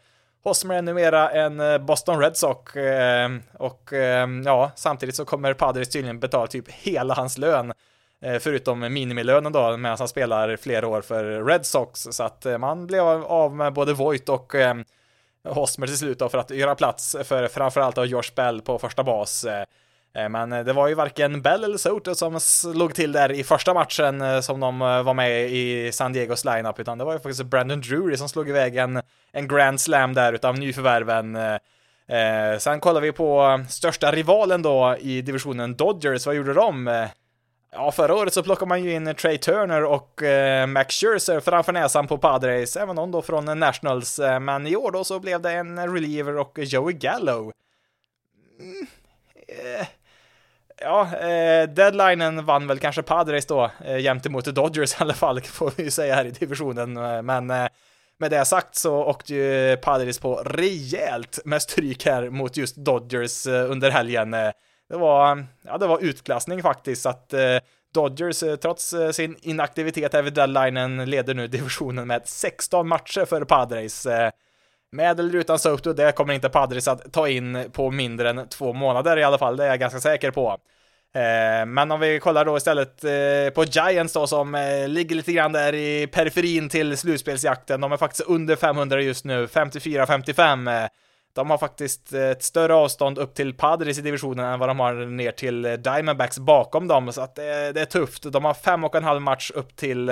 A: Hosmer är numera en Boston Red Sox och ja, samtidigt så kommer Padres tydligen betala typ hela hans lön Eh, förutom minimilönen då, medan han spelar flera år för Red Sox, så att eh, man blev av med både Voigt och eh, Hosmer till slut då för att göra plats för framförallt då Josh Bell på första bas. Men det var ju varken Bell eller Soto som slog till där i första matchen som de var med i San Diegos lineup, utan det var ju faktiskt Brandon Drury som slog iväg en, en grand slam där utav nyförvärven. sen kollar vi på största rivalen då i divisionen Dodgers, vad gjorde de? Ja, förra året så plockade man ju in Trey Turner och eh, Max Scherzer framför näsan på Padres, även om då från Nationals, eh, men i år då så blev det en reliever och Joey Gallo. Mm, Eh, ja, eh, deadlinen vann väl kanske Padres då, eh, jämte mot Dodgers i alla fall, [LAUGHS] får vi ju säga här i divisionen. Eh, men eh, med det sagt så åkte ju Padres på rejält med stryk här mot just Dodgers eh, under helgen. Eh. Det var, ja, det var utklassning faktiskt, att eh, Dodgers, eh, trots eh, sin inaktivitet över deadlinen, leder nu [LAUGHS] divisionen med 16 matcher för Padres. Med eller utan Soto, det kommer inte Padres att ta in på mindre än två månader i alla fall, det är jag ganska säker på. Men om vi kollar då istället på Giants då som ligger lite grann där i periferin till slutspelsjakten. De är faktiskt under 500 just nu, 54-55. De har faktiskt eh, ett större avstånd upp till Padres i divisionen än vad de har ner till eh, Diamondbacks bakom dem, så att eh, det, är tufft. De har fem och en halv match upp till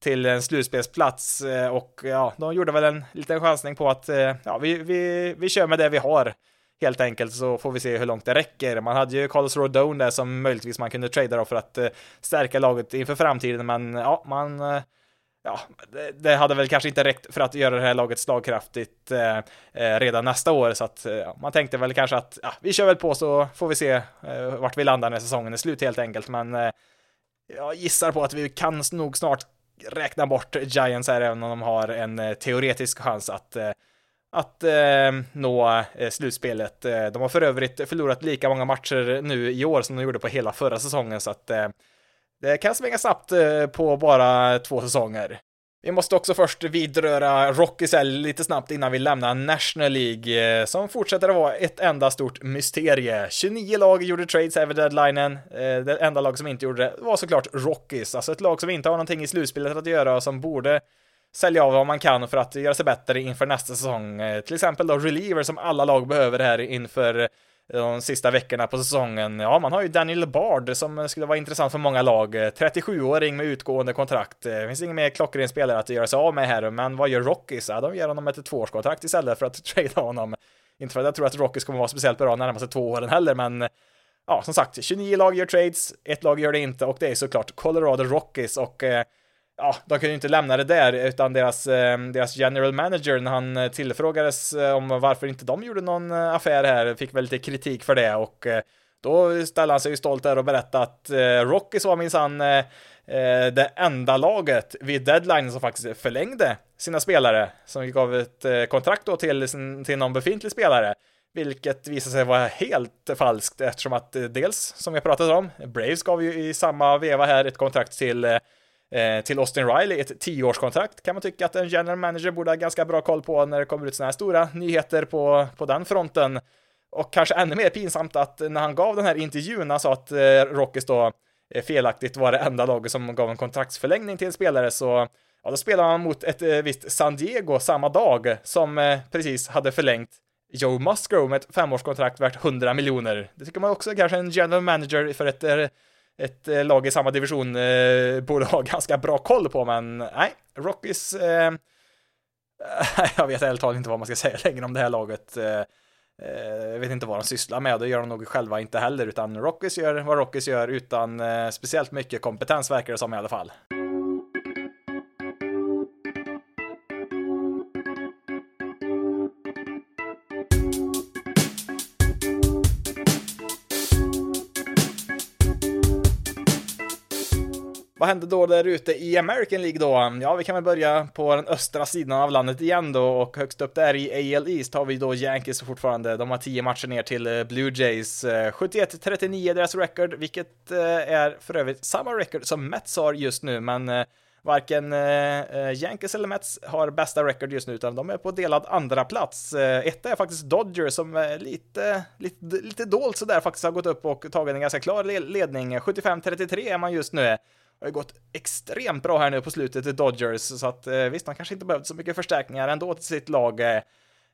A: till en slutspelsplats och ja, de gjorde väl en liten chansning på att ja, vi, vi, vi kör med det vi har helt enkelt så får vi se hur långt det räcker. Man hade ju Carlos Rodone där som möjligtvis man kunde trada då för att stärka laget inför framtiden, men ja, man ja, det, hade väl kanske inte räckt för att göra det här laget slagkraftigt eh, eh redan nästa år, så att eh, ja, man tänkte väl kanske att ja, vi kör väl på så får vi se eh, vart vi landar när säsongen är slut helt enkelt, men eh, jag gissar på att vi kan nog snart räkna bort Giants här, även om de har en eh, teoretisk chans att eh, att eh, nå eh, slutspelet. De har för övrigt förlorat lika många matcher nu i år som de gjorde på hela förra säsongen, så att eh, det kan svänga snabbt eh, på bara två säsonger. Vi måste också först vidröra Rockies lite snabbt innan vi lämnar National League, eh, som fortsätter att vara ett enda stort mysterie. 29 lag gjorde trades över deadlinen. Eh, det enda lag som inte gjorde det var såklart Rockies, alltså ett lag som inte har någonting i slutspelet att göra och som borde sälja av vad man kan för att göra sig bättre inför nästa säsong. Till exempel då reliever som alla lag behöver här inför de sista veckorna på säsongen. Ja, man har ju Daniel Bard som skulle vara intressant för många lag. Eh, 37-åring med utgående kontrakt. Det finns ingen mer klockren spelare att göra sig av med här, men vad gör Rockies? Ja, de ger honom ett tvåårskontrakt istället för att [LAUGHS] trada honom. Inte för att jag tror att Rockies kommer vara speciellt bra närmaste två åren heller, men ja, som sagt, 29 lag gör trades, ett lag gör det inte och det är såklart Colorado Rockies och eh, ja, de kunde ju inte lämna det där, utan deras, eh, deras general manager, när han eh, tillfrågades eh, om varför inte de gjorde någon affär här, fick väl lite kritik för det och då ställde han sig ju stolt där och berättade att Rockies var minsann det enda laget vid deadline som faktiskt förlängde sina spelare, som gav ett kontrakt då till, till någon befintlig spelare. Vilket visade sig vara helt falskt eftersom att dels, som jag pratade om, Braves gav ju i samma veva här ett kontrakt till Eh, Eh, till Austin Riley, ett tioårskontrakt kan man tycka att en general manager borde ha ganska bra koll på när det kommer ut sådana här stora nyheter på, på den fronten. Och kanske ännu mer pinsamt att när han gav den här intervjun, han sa att eh, Rockies då eh, felaktigt var det enda laget som gav en kontraktsförlängning till en spelare, så ja, då spelade han mot ett eh, visst San Diego samma dag som eh, precis hade förlängt Joe Musgrove med ett femårskontrakt värt 100 miljoner. Det tycker man också kanske en general manager för ett eh, ett eh, lag i samma division eh, borde ha [LAUGHS] ganska bra koll på, men nej, Rockies eh, [LAUGHS] jag vet helt taget inte vad man ska säga [LAUGHS] längre om det här laget. Eh, eh, jag vet inte vad de sysslar med, det gör de nog själva inte heller, utan Rockies gör vad Rockies gör utan eh, speciellt mycket kompetens verkar det som i alla fall. Vad hände då där ute i American League då? Ja, vi kan väl börja på den östra sidan av landet igen då och högst upp där i AL East har vi då Yankees fortfarande. De har 10 matcher ner till eh, Blue Jays. Eh, 71-39 deras record, vilket eh, är för övrigt samma record som Mets har just nu, men varken Yankees eller Mets har bästa record just nu, utan de är på delad andra plats. Etta är faktiskt Dodgers som är lite, lite, lite dolt sådär faktiskt har gått upp och tagit en ganska klar ledning. 75-33 är man just nu har ju gått extremt bra här nu på slutet i Dodgers, så att eh, visst, han kanske inte behövt så mycket förstärkningar ändå till sitt lag. Eh,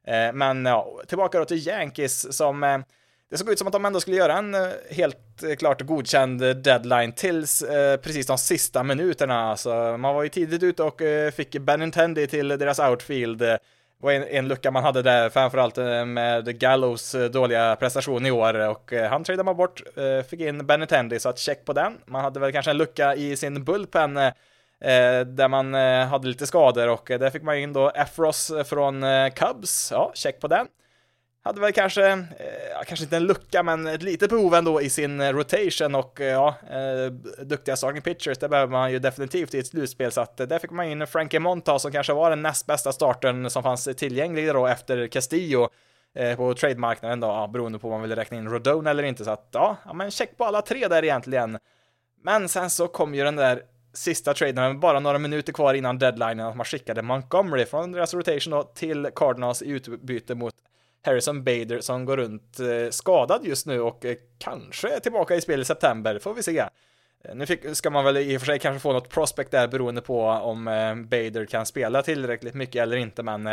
A: eh men ja, tillbaka då till Yankees som eh, det såg ut som att de ändå skulle göra en eh, helt klart godkänd deadline tills eh, precis de sista minuterna. Alltså, man var ju tidigt ute och eh, fick Benintendi till deras outfield var en, en lucka man hade där, framförallt eh, med Gallows eh, dåliga prestation i år och eh, han tradade man bort, fick in Benetendi, så att check på den. Man hade väl kanske en lucka i sin bullpen där man hade lite skador och där fick man in då Efros från Cubs, ja, check på den hade väl kanske, eh, kanske inte en lucka, men ett litet behov ändå i sin eh, rotation och eh, ja, eh, duktiga starting pitchers, det behöver man ju definitivt i ett slutspel, så att eh, där fick man in Frankie Monta som kanske var den näst bästa starten som fanns tillgänglig då efter Castillo eh, på trademarknaden då, ja, beroende på om man vill räkna in Rodone eller inte, så att ja, ja men check på alla tre där egentligen. Men sen så kom ju den där sista traden, bara några minuter kvar innan deadlinen, att man skickade Montgomery från deras rotation då till Cardinals i utbyte mot Harrison Bader som går runt eh, skadad just nu och eh, kanske är tillbaka i spel i september, får vi se. Eh, nu fick, ska man väl i och för sig kanske få något prospect där beroende på om Bader kan spela tillräckligt mycket eller inte, men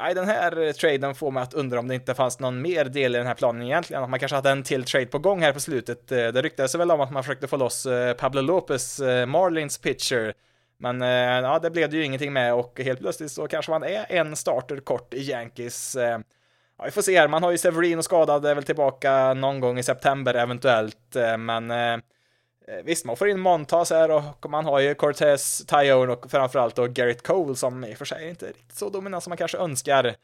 A: Nej, den här traden får mig att undra om det inte fanns någon mer del i den här planen egentligen, att man kanske hade en till trade på gång här på slutet. Det ryktades väl om att man försökte få loss Pablo Lopez, Marlins pitcher, men eh, ja, det blev det ju ingenting med och helt plötsligt så kanske man är en starter kort i Yankees. Eh, ja, vi får se här, man har ju Severino skadad, är väl tillbaka någon gång i september eventuellt, eh, men Visst, man får in Montas här och man har ju Cortez, Tyone och framförallt då Garrett Cole som i och för sig inte är riktigt så dominant som man kanske önskar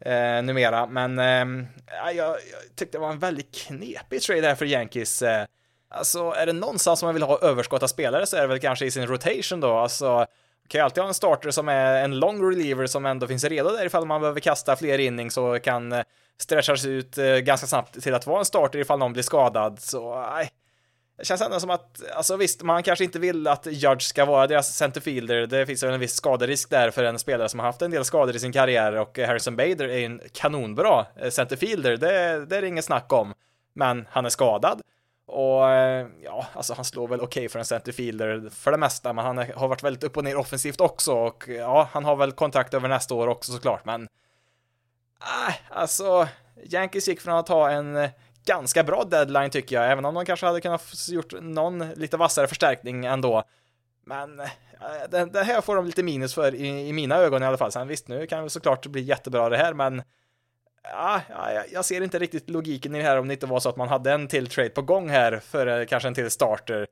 A: eh, numera. Men eh, jag, jag tyckte det var en väldigt knepig trade här för Yankees. Eh, Alltså, är det någonstans som man vill ha överskott av spelare så är det väl kanske i sin rotation då. Alltså, man kan ju alltid ha en starter som är en long reliever som ändå finns redo där ifall man behöver kasta fler innings och kan eh, stretchas ut eh, ganska snabbt till att vara en starter ifall någon blir skadad. Så nej, det känns ändå som att, alltså visst, man kanske inte vill att Judge ska vara deras centerfielder. Det finns väl en viss skaderisk där för en spelare som har haft en del skador i sin karriär och Harrison Bader är en kanonbra eh, centerfielder. Det, det är det inget snack om. Men han är skadad. Och eh, ja, alltså han slår väl okej okay för en centerfielder för det mesta, men han har varit väldigt upp och ner offensivt också och ja, han har väl kontrakt över nästa år också såklart, men äh, alltså Yankees gick från att ha en eh, ganska bra deadline tycker jag, även om de kanske hade kunnat gjort någon lite vassare förstärkning ändå. Men äh, det, det, här får de lite minus för i, i, mina ögon i alla fall. Sen visst, nu kan det såklart bli jättebra det här, men ja, jag ser inte riktigt logiken i det här om det inte var så att man hade en till trade på gång här för kanske en till starter.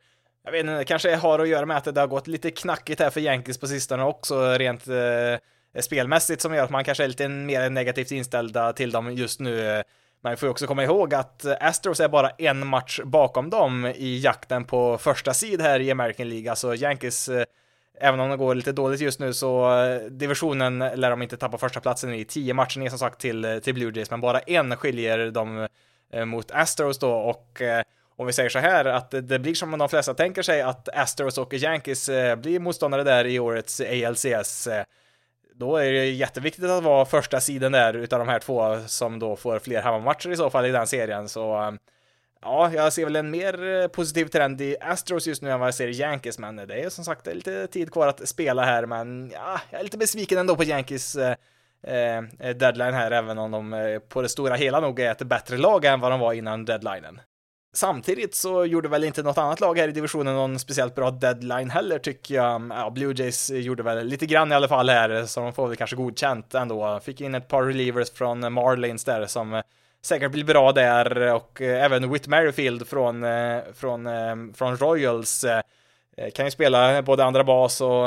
A: Jag vet inte, det kanske har att göra med att det har gått lite knackigt här för Yankees på sistone också rent eh, spelmässigt som gör att man kanske är lite mer negativt inställda till dem just nu. Men vi får ju också komma ihåg att Astros är bara en match bakom dem i jakten på första sid här i American League, alltså Yankees eh, även om det går lite dåligt just nu så eh, divisionen lär de inte tappa första platsen i. Tio matcher ner som sagt till, eh, till Blue Jays, men bara en skiljer dem eh, mot Astros då och om vi säger så här att det blir som de flesta tänker sig att Astros och Yankees blir motståndare där i årets ALCS. Då är det jätteviktigt att vara första sidan där utav de här två som då får fler hemmamatcher i så fall i den serien. Så Ja, jag ser väl en mer eh, positiv trend i Astros just nu än vad jag ser i Yankees, men eh, det är som sagt lite tid kvar att spela här, men ja, jag är lite besviken ändå på Yankees eh, eh deadline här, även om de på det stora hela nog är ett bättre lag än vad de var innan deadlinen. Samtidigt så gjorde väl inte något annat lag här i divisionen någon speciellt bra deadline heller tycker jag. Mm, ja, Blue Jays gjorde väl lite grann i alla fall här, så de får väl kanske godkänt ändå. Fick in ett par relievers från Marlins där som säkert blir bra där och eh, även Whit Merrifield från, eh, från, eh, från Royals kan ju spela både andra bas och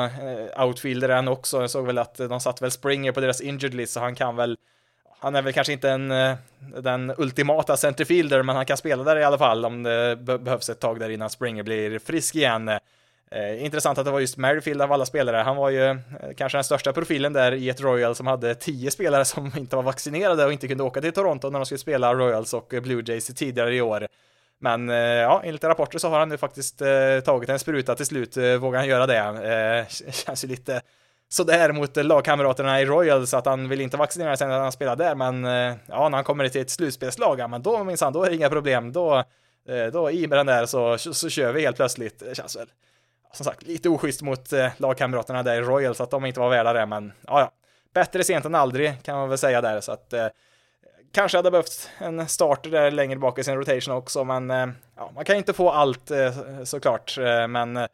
A: outfielderen också. Jag såg väl att de satt väl Springer på deras injured list så han kan väl han är väl kanske inte en, den ultimata centerfielder, men han kan spela där i alla fall om det behövs ett tag där innan Springer blir frisk igen. Eh, intressant att det var just Merrifield av alla spelare. Han var ju eh, kanske den största profilen där i ett Royal som hade tio spelare som [LAUGHS] inte var vaccinerade och inte kunde åka till Toronto när de skulle spela Royals och Blue Jays tidigare i år. Men eh, ja, enligt rapporter så har han nu faktiskt eh, tagit en spruta till slut, eh, vågar han göra det? Eh, [LAUGHS] känns ju lite sådär mot lagkamraterna i Royals att han vill inte vaccinera sig när han spelar där, men eh, ja, när han kommer till ett slutspelslag, ja, men då minsann, då är det inga problem. Då, eh, då i med den där så, så, så kör vi helt plötsligt. Det känns väl som sagt, lite oschysst mot eh, lagkamraterna där i Royals att de inte var värda det, men ja, ja. Bättre sent än aldrig kan man väl säga där, så att eh, kanske hade behövt en starter där längre bak i sin rotation också, men eh, ja, man kan inte få allt eh, såklart, eh, men eh,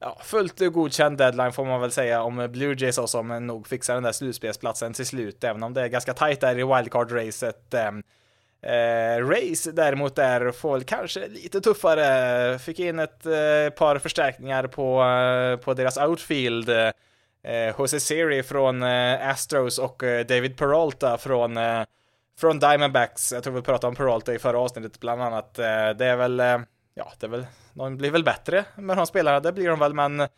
A: ja, fullt godkänd deadline får man väl säga om Blue Jays också, som nog fixar den där slutspelsplatsen till slut, även om det är ganska tajt där i wildcard-racet. Eh, Eh, Race däremot där får kanske lite tuffare. Fick in ett eh, par förstärkningar på, eh, på deras outfield. Eh, Jose Siri från eh, Astros och eh, David Peralta från, eh, från Diamondbacks, jag tror vi pratade om Peralta i förra avsnittet bland annat, eh, det är väl, eh, ja, det är väl, de blir väl bättre med de spelarna, det blir de väl, men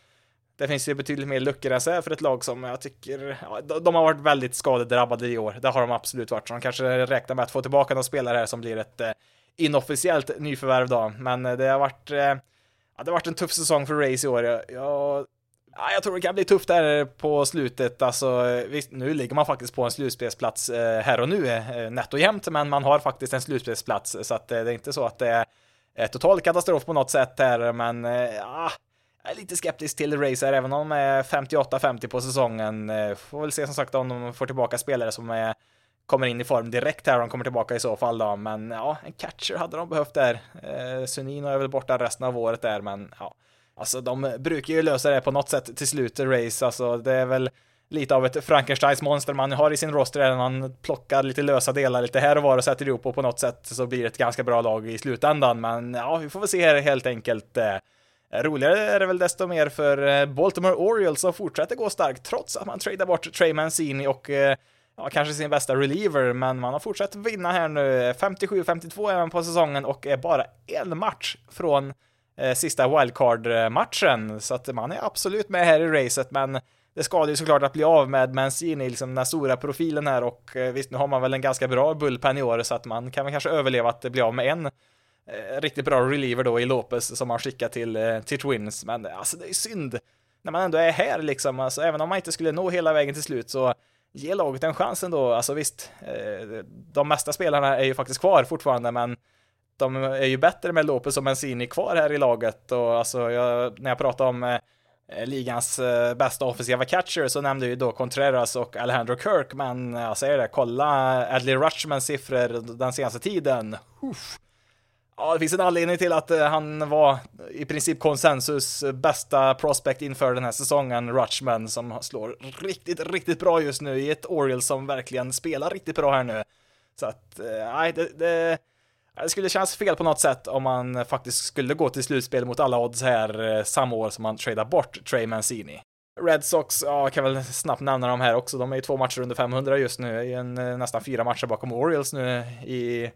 A: det finns ju betydligt mer luckor än så här för ett lag som jag tycker, ja, de har varit väldigt skadedrabbade i år. Det har de absolut varit. Så de kanske räknar med att få tillbaka några spelare här som blir ett eh, inofficiellt nyförvärv då. Men eh, det har varit, eh, ja, det har varit en tuff säsong för Race i år. Jag, jag, ja, jag tror det kan bli tufft där på slutet. Alltså, eh, visst, nu ligger man faktiskt på en slutspelsplats eh, här och nu, eh, nätt och jämnt, men man har faktiskt en slutspelsplats, så att eh, det är inte så att det är total katastrof på något sätt här, men ja, jag är lite skeptisk till Racer, även om de är 58-50 på säsongen. Eh, får väl se som sagt om de får tillbaka spelare som är, kommer in i form direkt här, de kommer tillbaka i så fall då. Men ja, en catcher hade de behövt där. Eh, Sunino är väl borta resten av året där, men ja. Alltså de brukar ju lösa det på något sätt till slut, Race. Alltså det är väl lite av ett Frankensteins monster man har i sin roster där man plockar lite lösa delar lite här och var och sätter ihop och på något sätt så blir det ett ganska bra lag i slutändan. Men ja, vi får väl se här helt enkelt. Eh, Roligare är det väl desto mer för eh, Baltimore Orioles som fortsätter gå starkt trots att man tradar bort Trey Mancini och eh, ja, kanske sin bästa reliever, men man har fortsatt vinna här nu. 57-52 är man på säsongen och är bara en match från eh, sista wildcard-matchen, så att man är absolut med här i racet, men det skadar ju såklart att bli av med Mancini, liksom den stora profilen här och eh, visst, nu har man väl en ganska bra bullpen i år, så att man kan väl kanske överleva att bli av med en Eh, riktigt bra reliever då i Lopez som man skickat till, eh, till Twins. Men eh, alltså det är synd när man ändå är här liksom, alltså även om man inte skulle nå hela vägen till slut så ge laget en chans ändå. Alltså visst, de mesta spelarna är ju faktiskt kvar fortfarande, men de är ju bättre med Lopez och Mancini kvar här i laget och alltså jag, när jag pratar om ligans bästa offensiva catcher så nämnde ju då Contreras och Alejandro Kirk, men alltså, jag säger det, kolla Adley Rutschmans siffror den senaste tiden. Uff. Ja, det finns en anledning till att eh, han var i princip konsensus eh, bästa prospect inför den här säsongen, Rutschman, som slår riktigt, riktigt bra just nu i ett Orioles som verkligen spelar riktigt bra här nu. Så att, eh, nej, det, det, det skulle kännas fel på något sätt om man faktiskt skulle gå till slutspel mot alla odds här samma år som man tradar bort Trey Mancini. Red Sox, ja, kan väl snabbt nämna dem här också. De är ju två matcher under 500 just nu, i en, nästan fyra matcher bakom Orioles nu i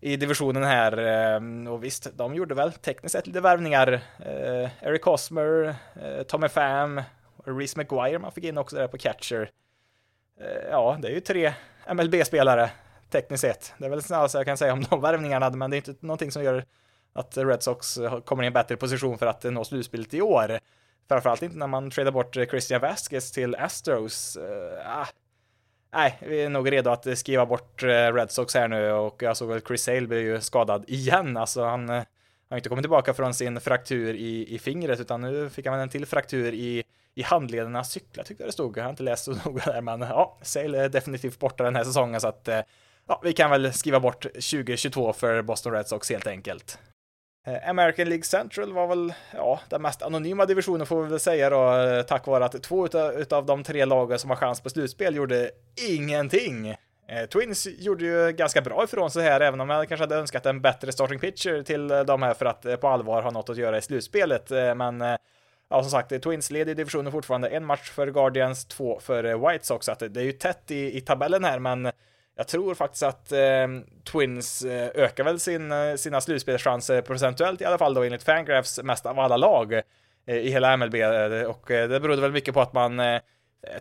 A: i divisionen här. Eh, och visst, de gjorde väl tekniskt sett lite värvningar. Eh, Eric Cosmer, eh, Tommy Pham, Reese McGuire man fick in också där på catcher. Ja, det är ju tre MLB-spelare tekniskt sett. Det är väl snarare jag kan säga om de [LAUGHS] värvningarna, men det är inte någonting som gör att Red Sox kommer i en bättre position för att nå slutspelet i år. Framförallt inte när man tradar bort Christian Vasquez till Astros. Uh, nej, vi är nog redo att skriva bort eh, Red Sox här nu och jag såg att Chris Sale blev ju skadad igen. Alltså han eh, har inte kommit tillbaka från sin fraktur i, i fingret utan nu fick han en till fraktur i, i handlederna. Cykla tyckte jag det stod. Jag har inte läst så [LAUGHS] noga där men ja, Sale är definitivt borta den här säsongen så att eh, ja, vi kan väl skriva bort 2022 för Boston Red Sox helt enkelt. Eh, American League Central var väl ja, den mest anonyma divisionen får vi väl säga då, eh, tack vare att två utav, utav de tre lagen som har chans på slutspel gjorde ingenting. Eh, Twins gjorde ju ganska bra ifrån sig här, även om jag kanske hade önskat en bättre starting pitcher till de här för att på allvar ha något att göra i slutspelet. Men ja, som sagt, Twins leder divisionen fortfarande en match för Guardians, två för White Sox, så att det är ju tätt i, i tabellen här, men jag tror faktiskt att ehm, eh, Twins ökar väl sin, eh, sina slutspelschanser procentuellt i alla fall då enligt Fangraphs mest av alla lag eh, i hela MLB och eh, det berodde väl mycket på att man eh,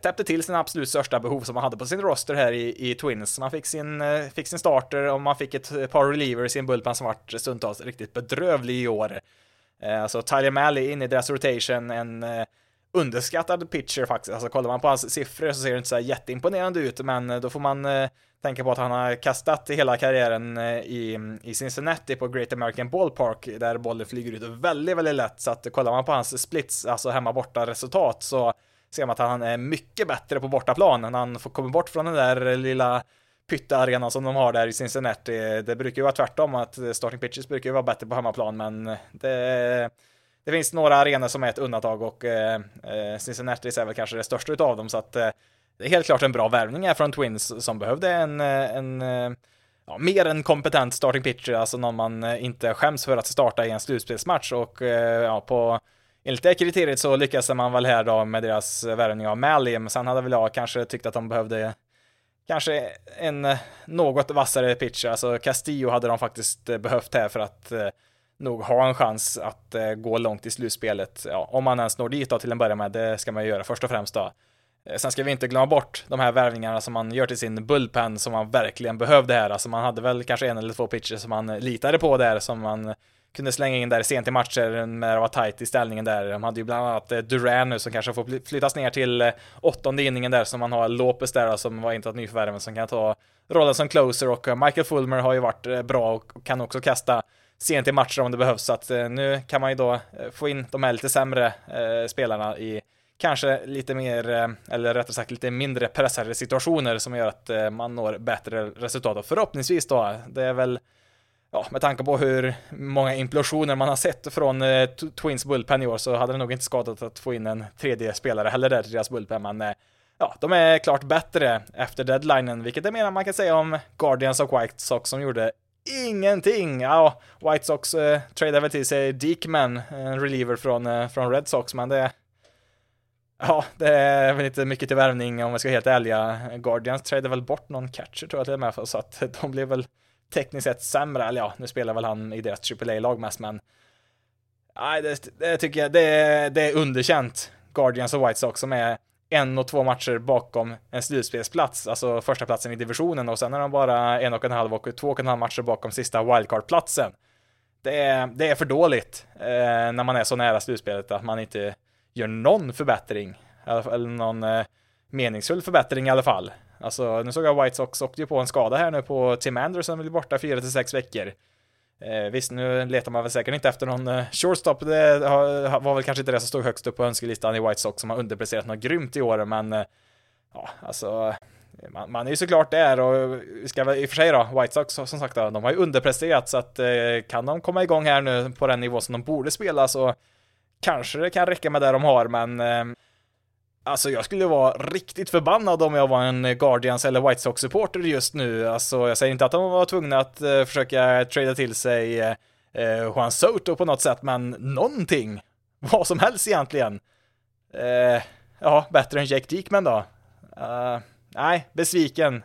A: täppte till sina absolut största behov som man hade på sin roster här i, i Twins. Man fick sin, eh, fick sin starter och man fick ett par relievers i en bullpen som vart stundtals riktigt bedrövlig i år. Eh, alltså Tyler Malley in i deras rotation, en underskattad pitcher faktiskt. Alltså kollar man på hans siffror så ser det inte så jätteimponerande ut, men eh, då får man eh, tänka på att han har kastat hela karriären eh, i, i Cincinnati på Great American Ballpark där bollen flyger ut väldigt, väldigt lätt. Så att kollar man på hans splits, alltså hemma borta resultat, så ser man att han är mycket bättre på bortaplan när han får komma bort från den där lilla pyttearenan som de har där i Cincinnati. Det brukar ju vara tvärtom, att starting pitches brukar ju vara bättre på hemmaplan, men eh, det, det finns några arenor som är ett undantag och eh, eh, Cincinnati är väl kanske det största utav dem, så att eh, det är helt klart en bra värvning här från Twins som behövde en, eh, en eh, ja, mer än kompetent starting pitcher, alltså någon man inte skäms för att starta i en slutspelsmatch och ja, på enligt det kriteriet så lyckades man väl här då med deras värvning av Malium. Sen hade väl jag kanske tyckt att de behövde kanske en något vassare pitcher. Alltså Castillo hade de faktiskt behövt här för att nog ha en chans att eh, gå långt i slutspelet. Ja, om man ens når dit då till en början med, det ska man ju göra först och främst då. Eh, sen ska vi inte glömma bort de här värvningarna som man gör till sin bullpen som man verkligen behövde här. Alltså man hade väl kanske en eller två pitcher som man litade på där som man kunde slänga in där sent i matcher när det var tight i ställningen där. De hade ju bland annat eh, Duran nu som kanske får flyttas ner till eh, åttonde inningen där som man har Lopez där som var inte ett nyförvärv som kan ta rollen som closer och Michael Fulmer har ju varit bra och kan också kasta sent i matcher om det behövs. Så att eh, nu kan man ju då eh, få in de här lite sämre eh, spelarna i kanske lite mer, eller rättare sagt lite mindre pressade situationer som gör att man når bättre resultat. Och förhoppningsvis då, det är väl ja, med tanke på hur många implosioner man har sett från eh, Twins Bullpen i år så hade det nog inte skadat att få in en tredje spelare heller där till deras Bullpen, men eh, ja, de är klart bättre efter deadlinen, vilket är mer än man kan säga om Guardians of White Sox som gjorde ingenting. Ja, White Sox eh, tradar väl till sig Diekman, en reliever från, eh, från Red Sox, men det Ja, det är väl inte mycket till värvning om vi ska vara helt ärliga. Guardians tradade väl bort någon catcher tror jag till och med, så att de blev väl tekniskt sett sämre, eller ja, nu spelar väl han i deras AAA-lag mest, men nej, det, det, tycker jag, det, det är underkänt. Guardians och White Sox som är en och två matcher bakom en slutspelsplats, alltså första platsen i divisionen och sen är de bara en och en halv och två och en halv matcher bakom sista wildcard-platsen. Det är, det är för dåligt eh, när man är så nära slutspelet att man inte gör någon förbättring, eller någon eh, meningsfull förbättring i alla fall. Alltså, nu såg jag White Sox åkte ju på en skada här nu på Tim Anderson, blir borta 4 till 6 veckor. Eh, visst, nu letar man väl säkert inte efter någon eh, shortstop, det var väl kanske inte det som stod högst upp på önskelistan i White Sox som har underpresterat något grymt i år, men eh, ja, alltså man, man, är ju såklart där och vi ska väl i och för sig då, White Sox som sagt då, de har ju underpresterat så att eh, kan de komma igång här nu på den nivå som de borde spela så kanske det kan räcka med det de har, men eh, Alltså jag skulle vara riktigt förbannad om jag var en Guardians eller White Sox-supporter just nu. Alltså jag säger inte att de var tvungna att uh, försöka trada till sig uh, Juan Soto på något sätt, men någonting. [LAUGHS] Vad som helst egentligen. Uh, ja, bättre än Jake Diekman då. nej, besviken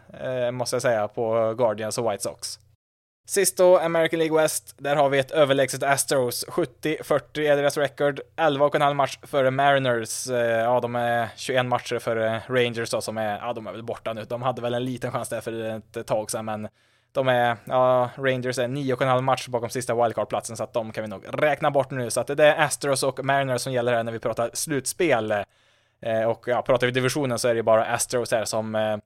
A: måste jag säga på Guardians och White Sox. Sist då, American League West, där har vi ett överlägset Astros. 70-40 är deras record, 11,5 match före Mariners. Eh, ja, de är 21 matcher före Rangers då, som är, ja, de är väl borta nu. De hade väl en liten chans där för ett tag sedan, men de är, ja, Rangers är 9,5 match bakom sista wildcard-platsen, så att de kan vi nog räkna bort nu. Så att det är Astros och Mariners som gäller här när vi pratar slutspel. Eh, och ja, pratar vi divisionen så är det bara Astros här som eh,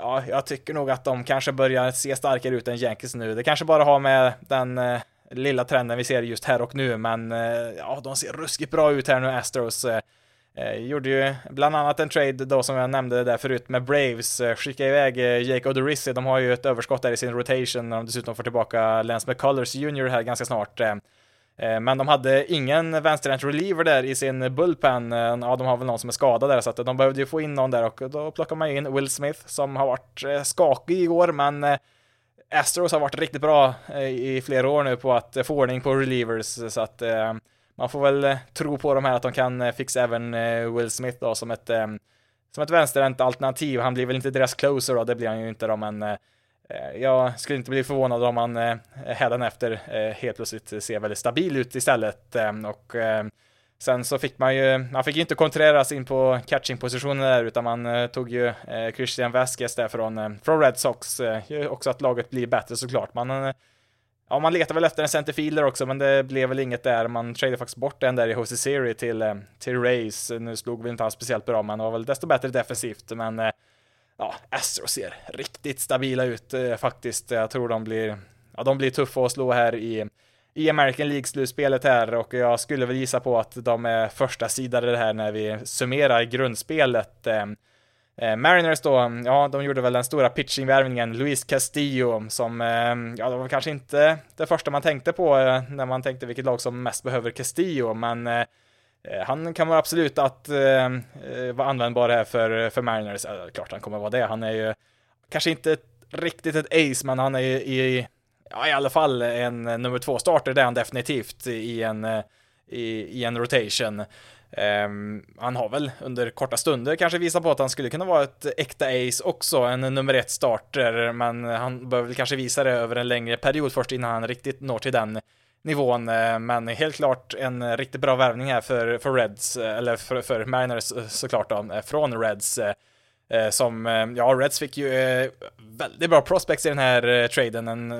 A: ja, jag tycker nog att de kanske börjar se starkare ut än Yankees nu. Det kanske bara har med den eh, lilla trenden vi ser just här och nu, men eh, ja, de ser ruskigt bra ut här nu, Astros. Eh, eh gjorde ju bland annat en trade då som jag nämnde där förut med Braves, eh, skicka iväg eh, Jake Odorizzi, de har ju ett överskott där i sin rotation när de dessutom får tillbaka Lance McCullers Jr här ganska snart. Eh, Eh, men de hade ingen vänsterhänt reliever där i sin bullpen. Eh, ja, de har väl någon som är skadad där, så att de behövde ju få in någon där och då plockar man in Will Smith som har varit eh, skakig igår, men Astros har varit riktigt bra i flera år nu på att få ordning på relievers, så att man får väl tro på de här att de kan fixa även Will Smith då som ett, som ett vänsterhänt alternativ. Han blir väl inte deras closer då, det blir han ju inte då, men Eh, jag skulle inte bli förvånad om han eh, hädanefter eh, helt plötsligt ser väldigt stabil ut istället. Eh, och eh, sen så fick man ju, man fick inte kontreras in på catching-positionen där, utan man tog ju Christian Vasquez där från, från Red Sox. Också att laget blir bättre såklart. Man, ja, man letar väl efter en centerfielder också, men det blev väl inget där. Man tradade faktiskt bort den där i HC-serie till, till Rays. Nu slog vi inte han speciellt bra, men det var väl desto bättre defensivt. Men ja, Astro ser riktigt stabila ut eh, faktiskt. Jag tror de blir, ja, de blir tuffa att slå här i, i American League-slutspelet här och jag skulle väl gissa på att de är första sidade här när vi summerar grundspelet. Eh, eh Mariners då, ja, de gjorde väl den stora pitchingvärvningen, Luis Castillo, som, eh, ja, det var kanske inte det första man tänkte på eh, när man tänkte vilket lag som mest behöver Castillo, men Eh, Eh, han kan vara absolut att eh, eh, vara användbar här för, för Mariners. Eh, klart han kommer vara det. Han är ju kanske inte riktigt ett ace, men han är ju i, ja, i alla fall en nummer två starter, det är han definitivt i en, eh, i, i en rotation. Um, han har väl under korta stunder kanske visat på att han skulle kunna vara ett äkta ace också, en nummer ett starter, men han behöver väl kanske visa det över en längre period först innan han riktigt når till den nivån. Eh, men helt klart en riktigt bra värvning här för, för Reds, eh, eller för, för Mariners eh, såklart då, från Reds. Som, ja, Reds fick ju väldigt bra prospects i den här traden. En,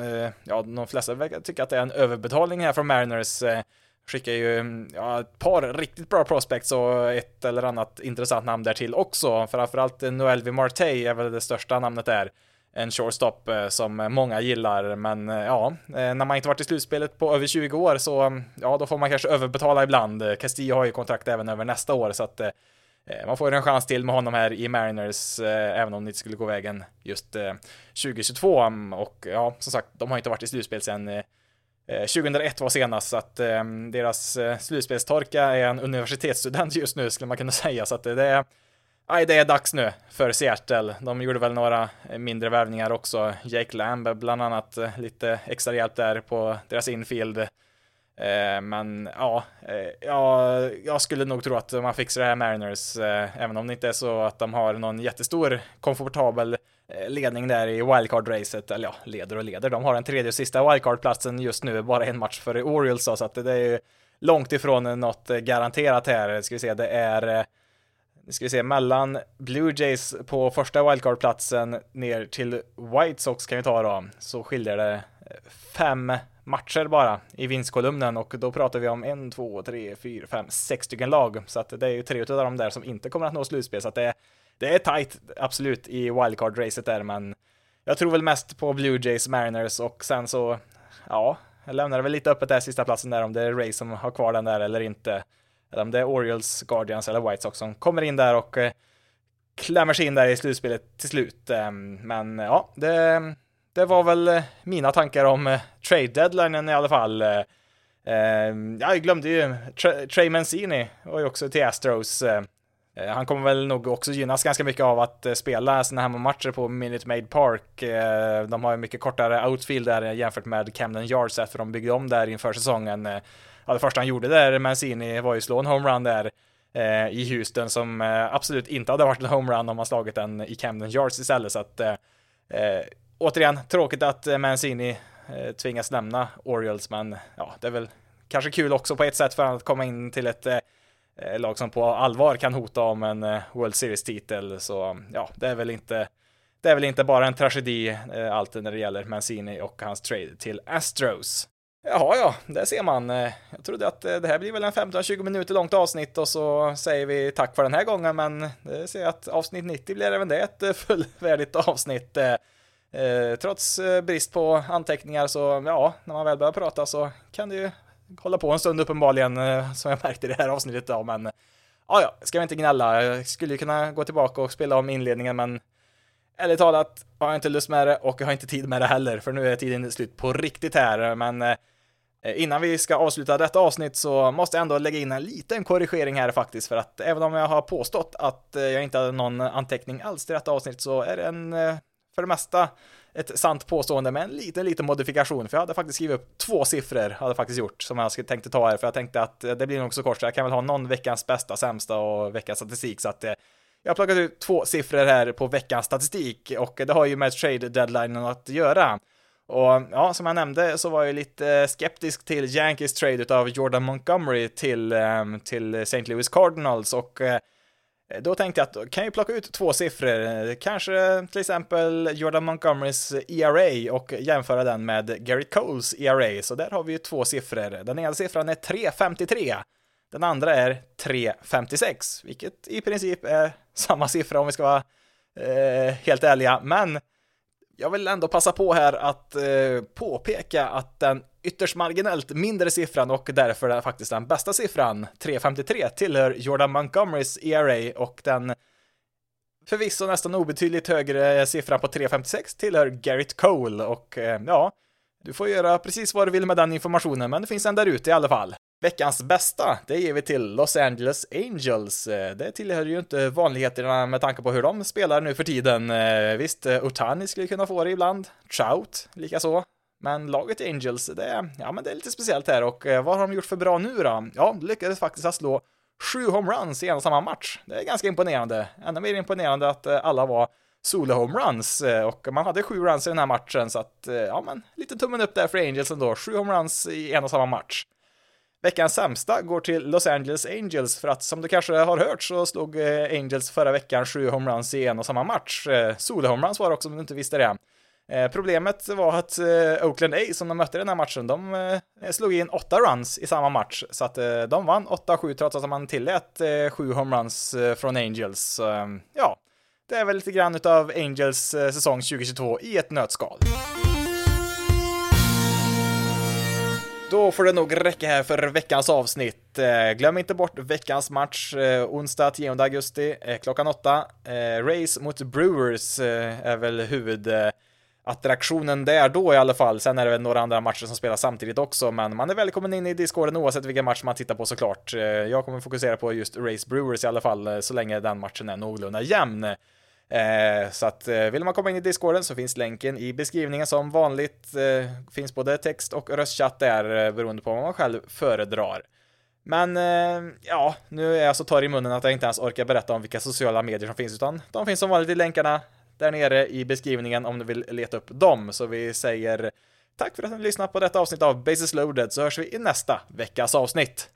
A: ja, de flesta verkar tycka att det är en överbetalning här från Mariners skickar ju mm, ja, ett par riktigt bra prospects och ett eller annat intressant namn där till också. Framförallt Noel Marte är väl det största namnet där. En shortstop eh, som många gillar, men eh, ja, eh, när man inte varit i slutspelet på över 20 år så ja, då får man kanske överbetala ibland. Castillo har ju kontrakt även över nästa år så att man får en chans till med honom här i Mariners, även om det inte skulle gå vägen just 2022. Och ja, som sagt, de har inte varit i slutspel sedan 2001 var senast, så att deras slutspelstorka är en universitetsstudent [LAUGHS] just nu skulle man kunna säga, så att det är aj det är dags nu för Seattle. De gjorde väl några mindre värvningar också. Jake Lamb bland annat, eh, lite extra hjälp där på deras infield. Eh, men ja, eh, ja, jag skulle nog tro att man fixar det här Mariners, även om det inte är så att de har någon jättestor komfortabel ledning där i wildcard-racet, eller ja, leder och leder. De har den tredje och sista wildcard-platsen just nu, bara en match före Orioles, så att det är ju långt ifrån något garanterat här. Ska vi se, det är nu ska vi se, mellan Blue Jays på första wildcard-platsen ner till White Sox kan vi ta då, så skiljer det eh, fem matcher bara i vinstkolumnen och då pratar vi om en, två, tre, fyra, fem, sex stycken lag. Så att det är ju tre av dem där som inte kommer att nå slutspel, så att det är det är tight, absolut, i wildcard-racet där, men jag tror väl mest på Blue Jays, Mariners och sen så, ja, jag lämnar det väl lite öppet där sista platsen där om det är Ray som har kvar den där eller inte. Eller om det är Orioles, Guardians eller White Sox som kommer in där och eh, klämmer sig in där i slutspelet till slut. Ehm, men ja, det, det var väl eh, mina tankar om eh, trade deadlinen i alla fall. Eh, ehm, jag glömde ju Trey Mancini var ju också till Astros. Han kommer väl nog också gynnas ganska mycket av att spela sådana här matcher på Minute Maid Park. De har ju mycket kortare outfield där jämfört med Camden Yards efter de byggde om där inför säsongen. Ja, det första han gjorde där, Mancini, var ju slå en homerun där eh, i Houston som eh, absolut inte hade varit en homerun om han slagit den i Camden Yards istället. Så att eh, eh återigen, tråkigt att Mancini eh, tvingas lämna Orioles, men ja, det är väl kanske kul också på ett sätt för att komma in till ett Eh, lag som på allvar kan hota om en World Series-titel. Så ja, det är väl inte det är väl inte bara en tragedi eh, allt när det gäller Mancini och hans trade till Astros. Jaha, ja, det ser man. Eh, jag trodde att eh, det här blir väl en 15-20 minuter långt avsnitt och så säger vi tack för den här gången, men det ser jag att avsnitt 90 blir även det ett eh, fullvärdigt avsnitt. Trots brist på anteckningar så, ja, när man väl börjar prata så kan det ju hålla på en stund uppenbarligen, som jag märkte i det här avsnittet då, men ja, ja, ska vi inte gnälla. Jag skulle ju kunna gå tillbaka och spela om inledningen, men ärligt talat har jag inte lust med det och jag har inte tid med det heller, för nu är tiden slut på riktigt här, men eh, Eh, innan vi ska avsluta detta avsnitt så måste jag ändå lägga in en liten korrigering här faktiskt, för att även om jag har påstått att eh, jag inte hade någon anteckning alls till detta avsnitt så är det en eh, för det mesta ett sant påstående med en liten, liten modifikation, för jag hade faktiskt skrivit upp två siffror, hade faktiskt gjort, som jag tänkte ta här, för jag tänkte att det blir nog så kort, så jag kan väl ha någon veckans bästa, sämsta och veckans statistik, så att jag har plockat ut två siffror här på veckans statistik, och det har ju med trade deadline att göra. Och ja, som jag nämnde så var jag lite eh, skeptisk till Yankees trade av Jordan Montgomery till, ehm, till St. Louis Cardinals, och eh, då tänkte jag att då kan jag plocka ut två siffror, kanske till exempel Jordan Montgomerys ERA och jämföra den med Gary Coles ERA, så där har vi ju två siffror. Den ena siffran är 3,53, den andra är 3,56, vilket i princip är [LAUGHS] samma siffra om vi ska vara eh, helt ärliga, men jag vill ändå passa på här att eh, påpeka att den ytterst marginellt mindre siffran och därför är faktiskt den bästa siffran, 3.53, tillhör Jordan Montgomerys ERA och den förvisso nästan obetydligt högre siffran på 3.56 tillhör Garrett Cole och eh, ja, du får göra precis vad du vill med den informationen, men det finns en där ute i alla fall. Veckans bästa, det ger vi till Los Angeles Angels. Eh, det tillhör ju inte vanligheterna med tanke på hur de spelar nu för tiden. Eh, visst, eh, Otani skulle kunna få det ibland, Trout likaså. Men laget Angels, det är, ja, men det är lite speciellt här och vad har de gjort för bra nu då? Ja, de lyckades faktiskt att slå sju homeruns i en och samma match. Det är ganska imponerande. Ännu mer imponerande att alla var solo-homeruns och man hade sju runs i den här matchen så att, ja men, lite tummen upp där för Angels ändå. Sju homeruns i en och samma match. Veckans sämsta går till Los Angeles Angels för att som du kanske har hört så slog eh, Angels förra veckan sju homeruns i en och samma match. Eh, Solhomeruns var det också om du inte visste det. Eh, problemet var att Oakland A som de mötte i den här matchen, de slog in åtta runs i samma match, så att de vann 8-7 trots att man tillät sju homeruns från Angels. Så, ja, det är väl lite grann utav Angels säsong 2022 i ett nötskal. Då får det nog räcka här för veckans avsnitt. Eh, glöm inte bort veckans match eh, onsdag 10 augusti eh, klockan 8. Race mot Brewers är väl huvudattraktionen där då i alla fall. Sen är det väl några andra matcher som spelas samtidigt också, men man är välkommen in i discorden oavsett vilken match man tittar på såklart. Jag kommer fokusera på just Race Brewers i alla fall, så länge den matchen är någorlunda jämn. Eh, så att eh, vill man komma in i discorden så finns länken i beskrivningen som vanligt. Eh, finns både text och röstchatt där eh, beroende på vad man själv föredrar. Men ja, nu är jag så torr i munnen att jag inte ens orkar berätta om vilka sociala medier som finns, utan de finns som vanligt i länkarna där nere i beskrivningen om du vill leta upp dem. Så vi säger tack för att ni lyssnat på detta avsnitt av Basis loaded så hörs vi i nästa veckas avsnitt.